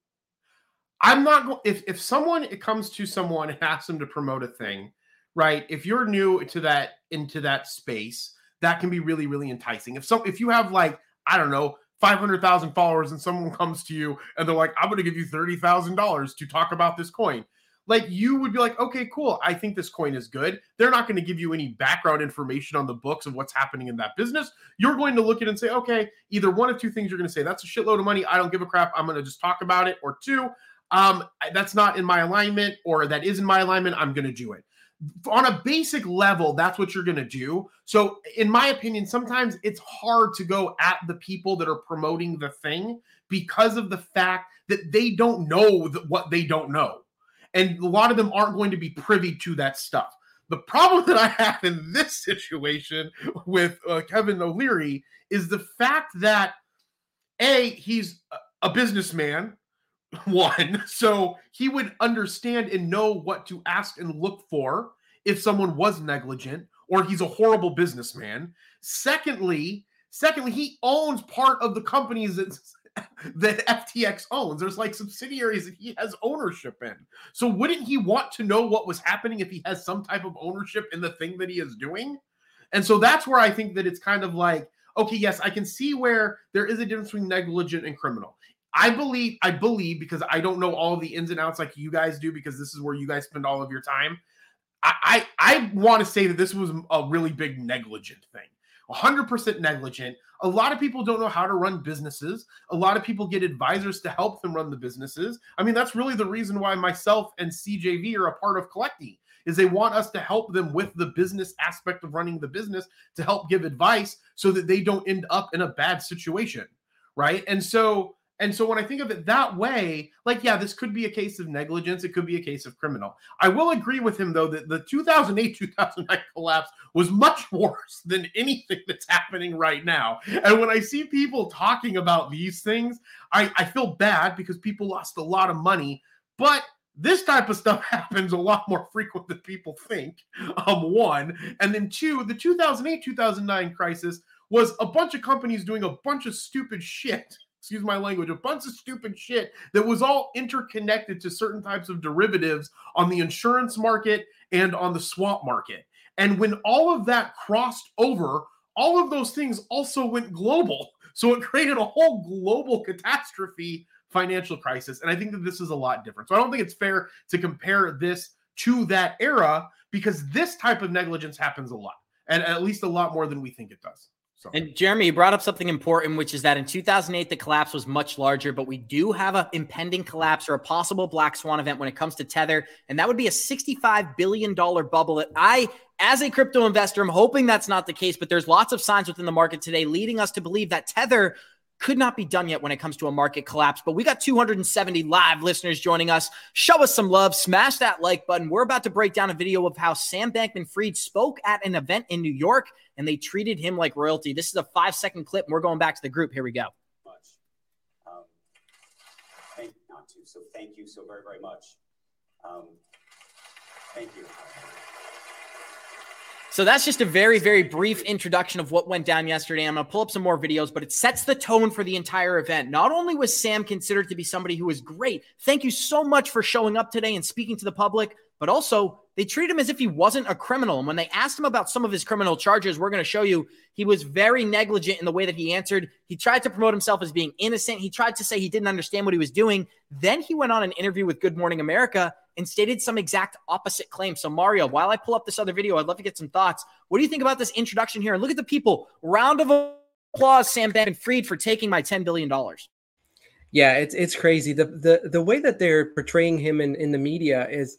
I'm not going if if someone it comes to someone and asks them to promote a thing, right? If you're new to that into that space, that can be really really enticing. If some if you have like I don't know 500,000 followers and someone comes to you and they're like, I'm going to give you $30,000 to talk about this coin. Like you would be like, okay, cool. I think this coin is good. They're not going to give you any background information on the books of what's happening in that business. You're going to look at it and say, okay, either one of two things you're going to say. That's a shitload of money. I don't give a crap. I'm going to just talk about it. Or two, um, that's not in my alignment or that is in my alignment. I'm going to do it on a basic level, that's what you're going to do. So, in my opinion, sometimes it's hard to go at the people that are promoting the thing because of the fact that they don't know what they don't know. And a lot of them aren't going to be privy to that stuff. The problem that I have in this situation with uh, Kevin O'Leary is the fact that A, he's a businessman one. So he would understand and know what to ask and look for if someone was negligent or he's a horrible businessman. Secondly, secondly, he owns part of the companies that that FTX owns. There's like subsidiaries that he has ownership in. So wouldn't he want to know what was happening if he has some type of ownership in the thing that he is doing? And so that's where I think that it's kind of like, okay, yes, I can see where there is a difference between negligent and criminal. I believe, I believe, because I don't know all the ins and outs like you guys do, because this is where you guys spend all of your time. I, I, I want to say that this was a really big negligent thing. 100% negligent. A lot of people don't know how to run businesses. A lot of people get advisors to help them run the businesses. I mean, that's really the reason why myself and CJV are a part of Collecting is they want us to help them with the business aspect of running the business to help give advice so that they don't end up in a bad situation, right? And so and so when I think of it that way, like, yeah, this could be a case of negligence. It could be a case of criminal. I will agree with him, though, that the 2008 2009 collapse was much worse than anything that's happening right now. And when I see people talking about these things, I, I feel bad because people lost a lot of money. But this type of stuff happens a lot more frequent than people think. Um, one. And then two, the 2008 2009 crisis was a bunch of companies doing a bunch of stupid shit excuse my language, a bunch of stupid shit that was all interconnected to certain types of derivatives on the insurance market and on the swap market. And when all of that crossed over, all of those things also went global. So it created a whole global catastrophe financial crisis. And I think that this is a lot different. So I don't think it's fair to compare this to that era because this type of negligence happens a lot and at least a lot more than we think it does. So. And Jeremy, you brought up something important, which is that in 2008, the collapse was much larger, but we do have an impending collapse or a possible black swan event when it comes to Tether. And that would be a $65 billion bubble that I, as a crypto investor, I'm hoping that's not the case, but there's lots of signs within the market today leading us to believe that Tether could not be done yet when it comes to a market collapse. But we got 270 live listeners joining us. Show us some love. Smash that like button. We're about to break down a video of how Sam Bankman Fried spoke at an event in New York and they treated him like royalty. This is a five second clip and we're going back to the group. Here we go. Um, thank, not to. So thank you so very, very much. Um, thank you. So that's just a very, very brief introduction of what went down yesterday. I'm going to pull up some more videos, but it sets the tone for the entire event. Not only was Sam considered to be somebody who was great, thank you so much for showing up today and speaking to the public, but also they treat him as if he wasn't a criminal. And when they asked him about some of his criminal charges, we're going to show you he was very negligent in the way that he answered. He tried to promote himself as being innocent. He tried to say he didn't understand what he was doing. Then he went on an interview with Good Morning America and stated some exact opposite claims. So, Mario, while I pull up this other video, I'd love to get some thoughts. What do you think about this introduction here? And look at the people. Round of applause, Sam Bankman Fried, for taking my $10 billion. Yeah, it's it's crazy. The the the way that they're portraying him in, in the media is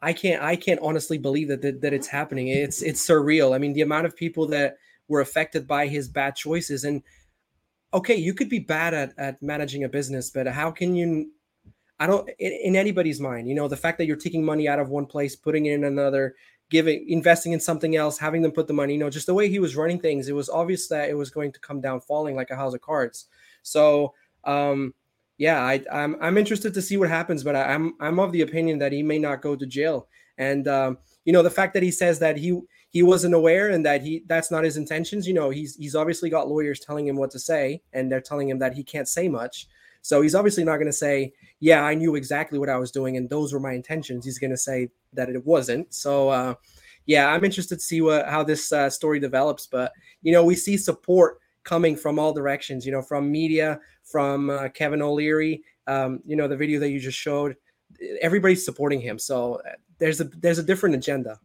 I can't I can't honestly believe that, that that it's happening. It's it's surreal. I mean, the amount of people that were affected by his bad choices and okay, you could be bad at, at managing a business, but how can you I don't in, in, anybody's mind, you know, the fact that you're taking money out of one place, putting it in another, giving investing in something else, having them put the money, you know, just the way he was running things, it was obvious that it was going to come down falling like a house of cards. So um yeah, I, I'm I'm interested to see what happens, but I, am I'm of the opinion that he may not go to jail. And um, you know, the fact that he says that he he wasn't aware and that he that's not his intentions, you know, he's he's obviously got lawyers telling him what to say, and they're telling him that he can't say much. So he's obviously not going to say, "Yeah, I knew exactly what I was doing and those were my intentions." He's going to say that it wasn't. So uh, yeah, I'm interested to see what how this uh, story develops. But you know, we see support coming from all directions. You know, from media, from uh, Kevin O'Leary. Um, you know, the video that you just showed, everybody's supporting him. So uh, there's a there's a different agenda.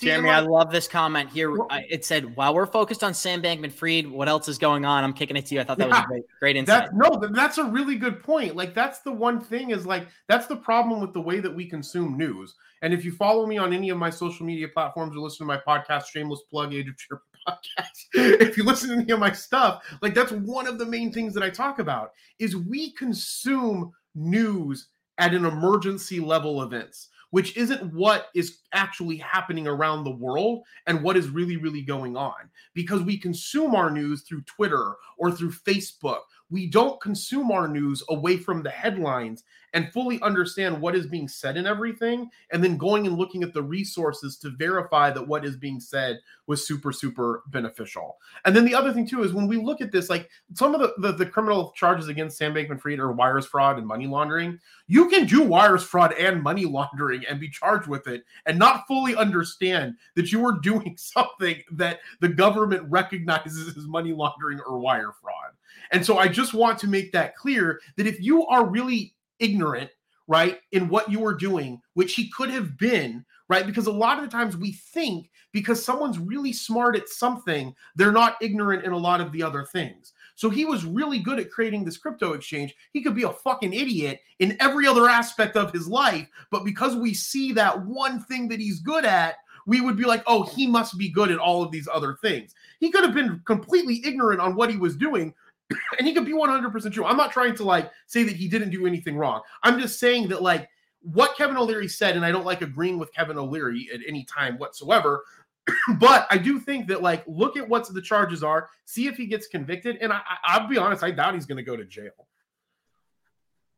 Jeremy, I love this comment here. It said, "While we're focused on Sam Bankman-Fried, what else is going on?" I'm kicking it to you. I thought that was a great, great insight. That, no, that's a really good point. Like that's the one thing is like that's the problem with the way that we consume news. And if you follow me on any of my social media platforms or listen to my podcast, shameless plug, Age of Cheer podcast, if you listen to any of my stuff, like that's one of the main things that I talk about is we consume news at an emergency level events which isn't what is actually happening around the world and what is really, really going on. Because we consume our news through Twitter or through Facebook. We don't consume our news away from the headlines and fully understand what is being said and everything, and then going and looking at the resources to verify that what is being said was super, super beneficial. And then the other thing too is when we look at this, like some of the, the, the criminal charges against Sam Bankman Fried are wires fraud and money laundering. You can do wires fraud and money laundering and be charged with it and not fully understand that you are doing something that the government recognizes as money laundering or wire fraud. And so I just want to make that clear that if you are really ignorant, right, in what you were doing, which he could have been, right? Because a lot of the times we think because someone's really smart at something, they're not ignorant in a lot of the other things. So he was really good at creating this crypto exchange. He could be a fucking idiot in every other aspect of his life, but because we see that one thing that he's good at, we would be like, oh, he must be good at all of these other things. He could have been completely ignorant on what he was doing, and he could be 100% true. I'm not trying to like say that he didn't do anything wrong. I'm just saying that like what Kevin O'Leary said, and I don't like agreeing with Kevin O'Leary at any time whatsoever. but I do think that like look at what the charges are, see if he gets convicted, and I, I will be honest, I doubt he's going to go to jail.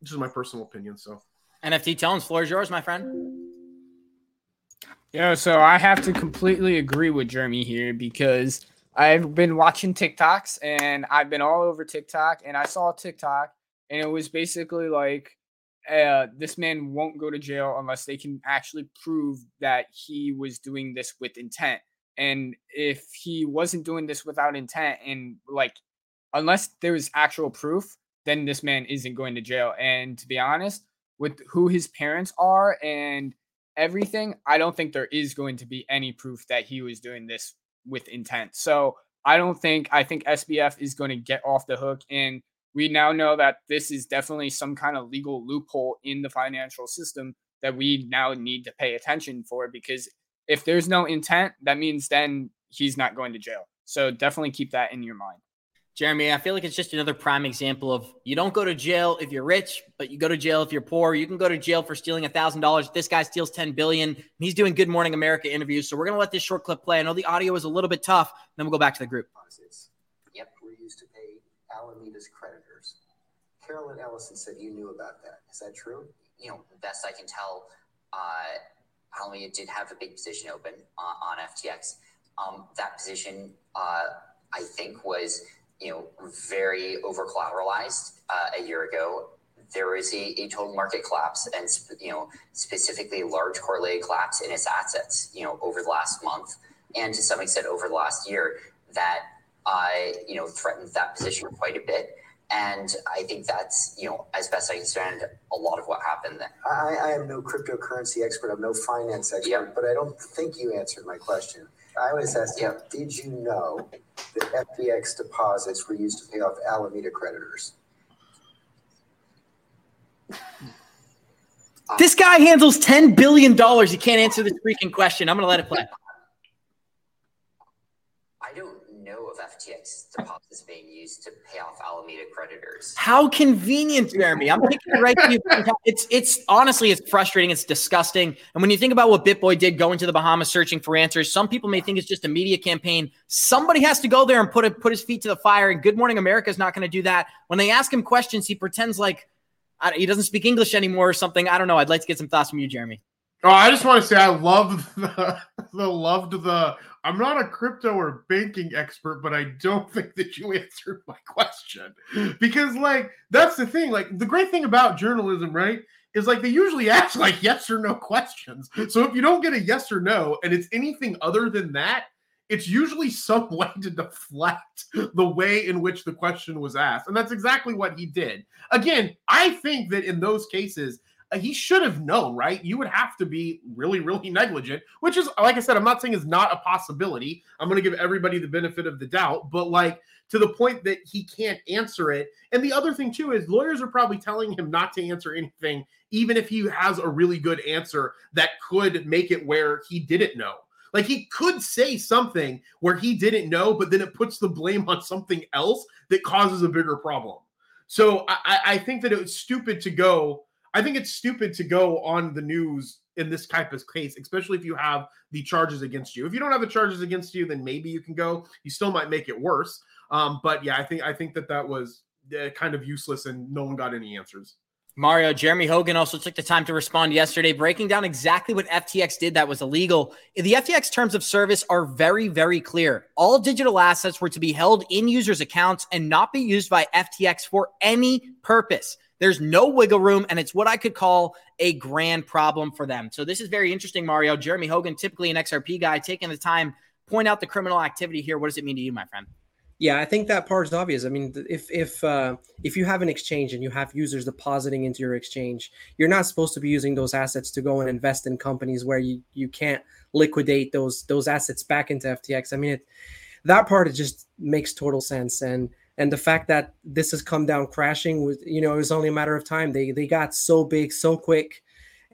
This is my personal opinion. So NFT Tones, floor is yours, my friend. Yeah, so I have to completely agree with Jeremy here because I've been watching TikToks and I've been all over TikTok and I saw TikTok and it was basically like uh, this man won't go to jail unless they can actually prove that he was doing this with intent. And if he wasn't doing this without intent and like unless there was actual proof, then this man isn't going to jail. And to be honest, with who his parents are and everything, I don't think there is going to be any proof that he was doing this with intent. So I don't think I think SBF is going to get off the hook. And we now know that this is definitely some kind of legal loophole in the financial system that we now need to pay attention for because if there's no intent, that means then he's not going to jail. So definitely keep that in your mind. Jeremy, I feel like it's just another prime example of you don't go to jail if you're rich, but you go to jail if you're poor. You can go to jail for stealing a thousand dollars. This guy steals 10 billion. He's doing Good Morning America interviews, so we're gonna let this short clip play. I know the audio is a little bit tough. Then we'll go back to the group. Yep, we're used to pay Alameda's creditors. Caroline Ellison said you knew about that. Is that true? You know, the best I can tell, uh, Alameda did have a big position open on, on FTX. Um, that position, uh, I think, was you know, very over collateralized uh, a year ago. There was a, a total market collapse and, you know, specifically large correlated collapse in its assets, you know, over the last month and to some extent over the last year that, uh, you know, threatened that position quite a bit. And I think that's, you know, as best I can understand, a lot of what happened then. I, I am no cryptocurrency expert. I'm no finance expert, yep. but I don't think you answered my question. I was asking, yep. did you know that FTX deposits were used to pay off Alameda creditors? This guy handles $10 billion. He can't answer this freaking question. I'm going to let it play. I don't know of FTX deposits being used to pay off Alameda creditors. How convenient, Jeremy. I'm thinking right to you. It's it's honestly it's frustrating. It's disgusting. And when you think about what BitBoy did going to the Bahamas searching for answers, some people may think it's just a media campaign. Somebody has to go there and put it put his feet to the fire. And Good Morning America is not going to do that. When they ask him questions, he pretends like he doesn't speak English anymore or something. I don't know. I'd like to get some thoughts from you, Jeremy. Oh, I just want to say I love the, the loved the. I'm not a crypto or banking expert, but I don't think that you answered my question because, like, that's the thing. Like, the great thing about journalism, right, is like they usually ask like yes or no questions. So if you don't get a yes or no, and it's anything other than that, it's usually some way to deflect the way in which the question was asked. And that's exactly what he did. Again, I think that in those cases, he should have known, right? You would have to be really, really negligent, which is, like I said, I'm not saying is not a possibility. I'm going to give everybody the benefit of the doubt, but like to the point that he can't answer it. And the other thing, too, is lawyers are probably telling him not to answer anything, even if he has a really good answer that could make it where he didn't know. Like he could say something where he didn't know, but then it puts the blame on something else that causes a bigger problem. So I, I think that it was stupid to go. I think it's stupid to go on the news in this type of case, especially if you have the charges against you. If you don't have the charges against you, then maybe you can go. You still might make it worse. Um, but yeah, I think I think that that was uh, kind of useless, and no one got any answers. Mario, Jeremy Hogan also took the time to respond yesterday, breaking down exactly what FTX did that was illegal. The FTX terms of service are very, very clear. All digital assets were to be held in users' accounts and not be used by FTX for any purpose. There's no wiggle room, and it's what I could call a grand problem for them. So this is very interesting, Mario. Jeremy Hogan, typically an XRP guy, taking the time point out the criminal activity here. What does it mean to you, my friend? Yeah, I think that part is obvious. I mean, if if uh, if you have an exchange and you have users depositing into your exchange, you're not supposed to be using those assets to go and invest in companies where you you can't liquidate those those assets back into FTX. I mean, it, that part it just makes total sense. And and the fact that this has come down crashing was you know it was only a matter of time. They they got so big so quick,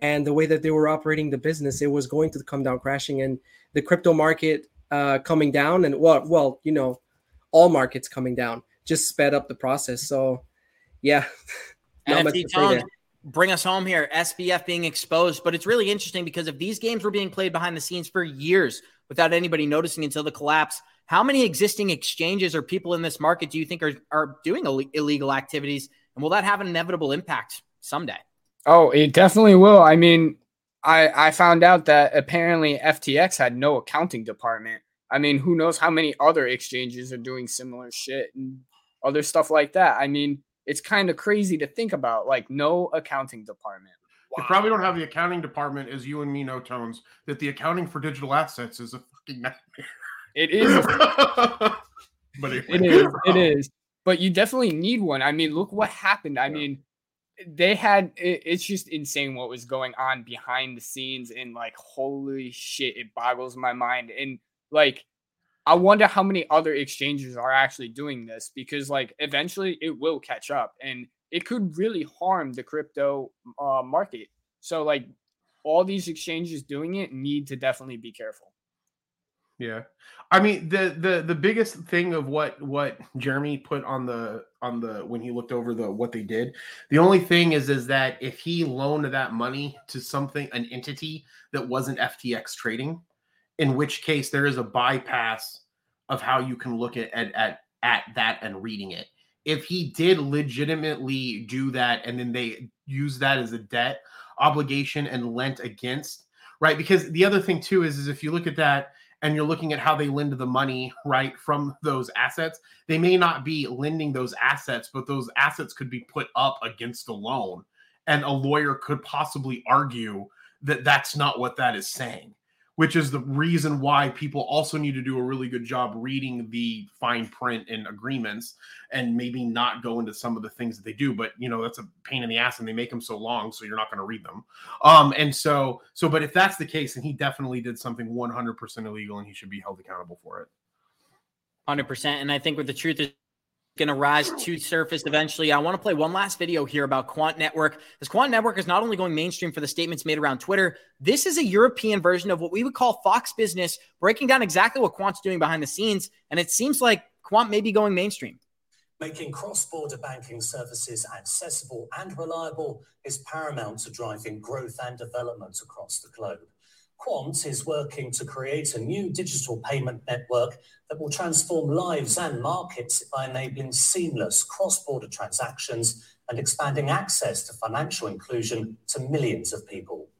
and the way that they were operating the business, it was going to come down crashing. And the crypto market uh, coming down, and well well you know all markets coming down just sped up the process. So, yeah. NFT bring us home here. SBF being exposed, but it's really interesting because if these games were being played behind the scenes for years without anybody noticing until the collapse, how many existing exchanges or people in this market do you think are, are doing Ill- illegal activities? And will that have an inevitable impact someday? Oh, it definitely will. I mean, I I found out that apparently FTX had no accounting department. I mean, who knows how many other exchanges are doing similar shit and other stuff like that. I mean, it's kind of crazy to think about, like no accounting department. Wow. They probably don't have the accounting department as you and me know, Tones, that the accounting for digital assets is a fucking nightmare. It is. but it, it is. It is. But you definitely need one. I mean, look what happened. I yeah. mean, they had it, it's just insane what was going on behind the scenes and like holy shit it boggles my mind and like, I wonder how many other exchanges are actually doing this because, like, eventually it will catch up and it could really harm the crypto uh, market. So, like, all these exchanges doing it need to definitely be careful. Yeah. I mean the the the biggest thing of what what Jeremy put on the on the when he looked over the what they did, the only thing is is that if he loaned that money to something an entity that wasn't FTX trading, in which case there is a bypass of how you can look at, at at at that and reading it. If he did legitimately do that and then they use that as a debt obligation and lent against, right? Because the other thing too is, is if you look at that and you're looking at how they lend the money, right, from those assets, they may not be lending those assets, but those assets could be put up against the loan. And a lawyer could possibly argue that that's not what that is saying which is the reason why people also need to do a really good job reading the fine print and agreements and maybe not go into some of the things that they do. But you know that's a pain in the ass and they make them so long so you're not going to read them. Um and so so but if that's the case then he definitely did something 100% illegal and he should be held accountable for it. 100% and i think what the truth is going to rise to surface eventually. I want to play one last video here about Quant Network. This Quant Network is not only going mainstream for the statements made around Twitter, this is a European version of what we would call Fox Business, breaking down exactly what Quant's doing behind the scenes. And it seems like Quant may be going mainstream. Making cross border banking services accessible and reliable is paramount to driving growth and development across the globe. Quant is working to create a new digital payment network that will transform lives and markets by enabling seamless cross-border transactions and expanding access to financial inclusion to millions of people.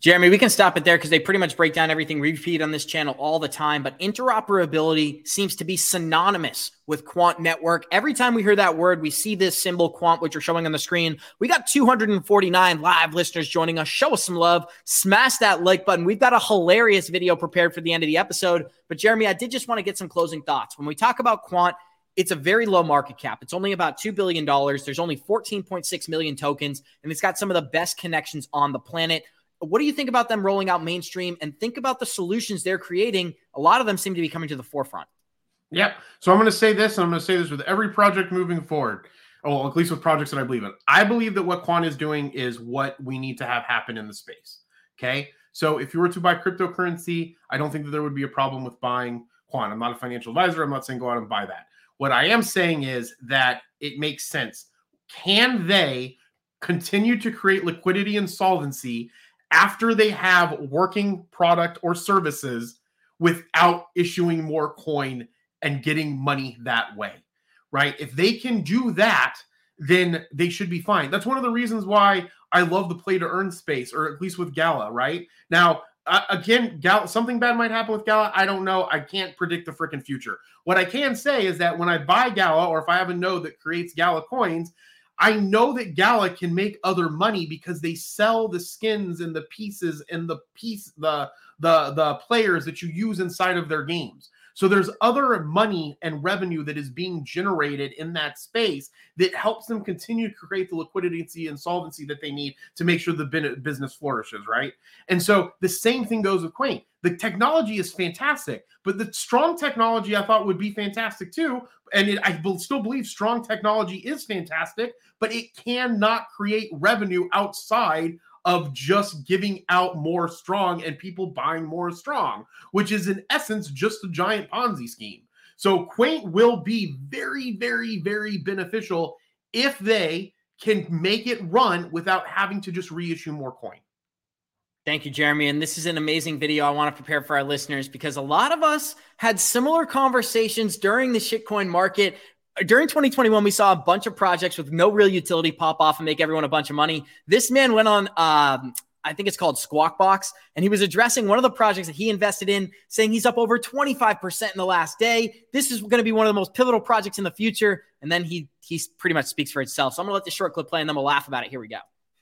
Jeremy, we can stop it there because they pretty much break down everything we repeat on this channel all the time. But interoperability seems to be synonymous with Quant Network. Every time we hear that word, we see this symbol Quant, which you're showing on the screen. We got 249 live listeners joining us. Show us some love. Smash that like button. We've got a hilarious video prepared for the end of the episode. But Jeremy, I did just want to get some closing thoughts. When we talk about Quant, it's a very low market cap. It's only about $2 billion. There's only 14.6 million tokens, and it's got some of the best connections on the planet. What do you think about them rolling out mainstream and think about the solutions they're creating? A lot of them seem to be coming to the forefront. Yep. So I'm going to say this, and I'm going to say this with every project moving forward. Oh, at least with projects that I believe in. I believe that what Quant is doing is what we need to have happen in the space. Okay. So if you were to buy cryptocurrency, I don't think that there would be a problem with buying Quant. I'm not a financial advisor. I'm not saying go out and buy that. What I am saying is that it makes sense. Can they continue to create liquidity and solvency after they have working product or services without issuing more coin and getting money that way, right? If they can do that, then they should be fine. That's one of the reasons why I love the play to earn space, or at least with Gala, right? Now, uh, again, Gala, something bad might happen with Gala. I don't know. I can't predict the freaking future. What I can say is that when I buy Gala, or if I have a node that creates Gala coins, I know that Gala can make other money because they sell the skins and the pieces and the piece the the the players that you use inside of their games. So there's other money and revenue that is being generated in that space that helps them continue to create the liquidity and solvency that they need to make sure the business flourishes, right? And so the same thing goes with Quant. The technology is fantastic, but the strong technology I thought would be fantastic too. And it, I still believe strong technology is fantastic, but it cannot create revenue outside of just giving out more strong and people buying more strong, which is in essence just a giant Ponzi scheme. So Quant will be very, very, very beneficial if they can make it run without having to just reissue more coin. Thank you, Jeremy. And this is an amazing video I want to prepare for our listeners because a lot of us had similar conversations during the shitcoin market during 2021, we saw a bunch of projects with no real utility pop off and make everyone a bunch of money. This man went on, um, I think it's called Squawk Box, and he was addressing one of the projects that he invested in, saying he's up over 25% in the last day. This is going to be one of the most pivotal projects in the future. And then he he pretty much speaks for itself. So I'm going to let the short clip play and then we'll laugh about it. Here we go.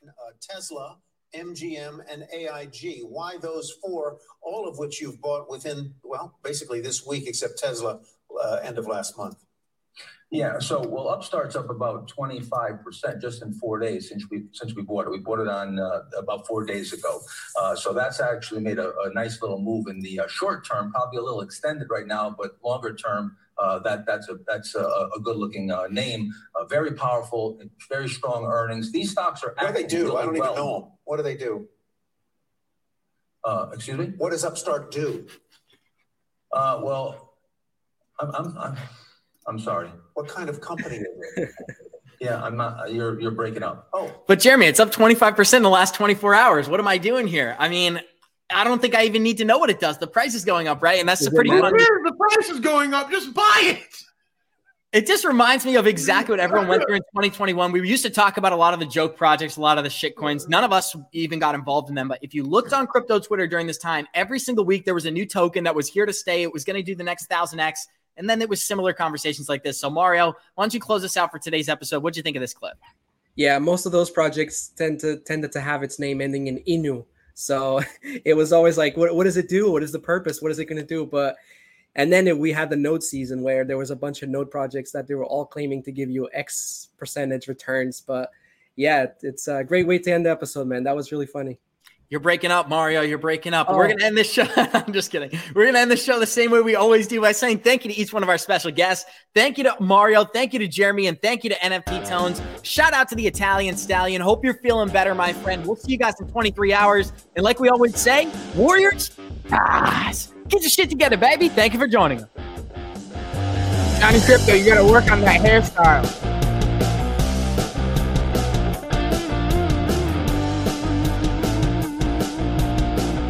Uh, Tesla, MGM, and AIG. Why those four, all of which you've bought within, well, basically this week, except Tesla, uh, end of last month? Yeah, so well, Upstart's up about twenty five percent just in four days since we since we bought it. We bought it on uh, about four days ago, uh, so that's actually made a, a nice little move in the uh, short term. Probably a little extended right now, but longer term, uh, that that's a that's a, a good looking uh, name. Uh, very powerful, very strong earnings. These stocks are. What do they do? I don't well. even know them. What do they do? Uh, excuse me. What does Upstart do? Uh, well, I'm, I'm, I'm I'm sorry. What kind of company is it? yeah, I'm not. You're you're breaking up. Oh, but Jeremy, it's up 25 percent in the last 24 hours. What am I doing here? I mean, I don't think I even need to know what it does. The price is going up, right? And that's a pretty. Fun- the price is going up. Just buy it. It just reminds me of exactly what everyone went through in 2021. We used to talk about a lot of the joke projects, a lot of the shit coins. None of us even got involved in them. But if you looked on crypto Twitter during this time, every single week there was a new token that was here to stay. It was going to do the next thousand X. And then it was similar conversations like this. So, Mario, why don't you close us out for today's episode? What'd you think of this clip? Yeah, most of those projects tend to tended to have its name ending in Inu. So it was always like, what, what does it do? What is the purpose? What is it going to do? But and then it, we had the node season where there was a bunch of node projects that they were all claiming to give you X percentage returns. But yeah, it's a great way to end the episode, man. That was really funny. You're breaking up, Mario. You're breaking up. Oh. We're going to end this show. I'm just kidding. We're going to end the show the same way we always do by saying thank you to each one of our special guests. Thank you to Mario. Thank you to Jeremy. And thank you to NFT Tones. Shout out to the Italian Stallion. Hope you're feeling better, my friend. We'll see you guys in 23 hours. And like we always say, Warriors, guys, get your shit together, baby. Thank you for joining us. Johnny Krypto, you got to work on that hairstyle.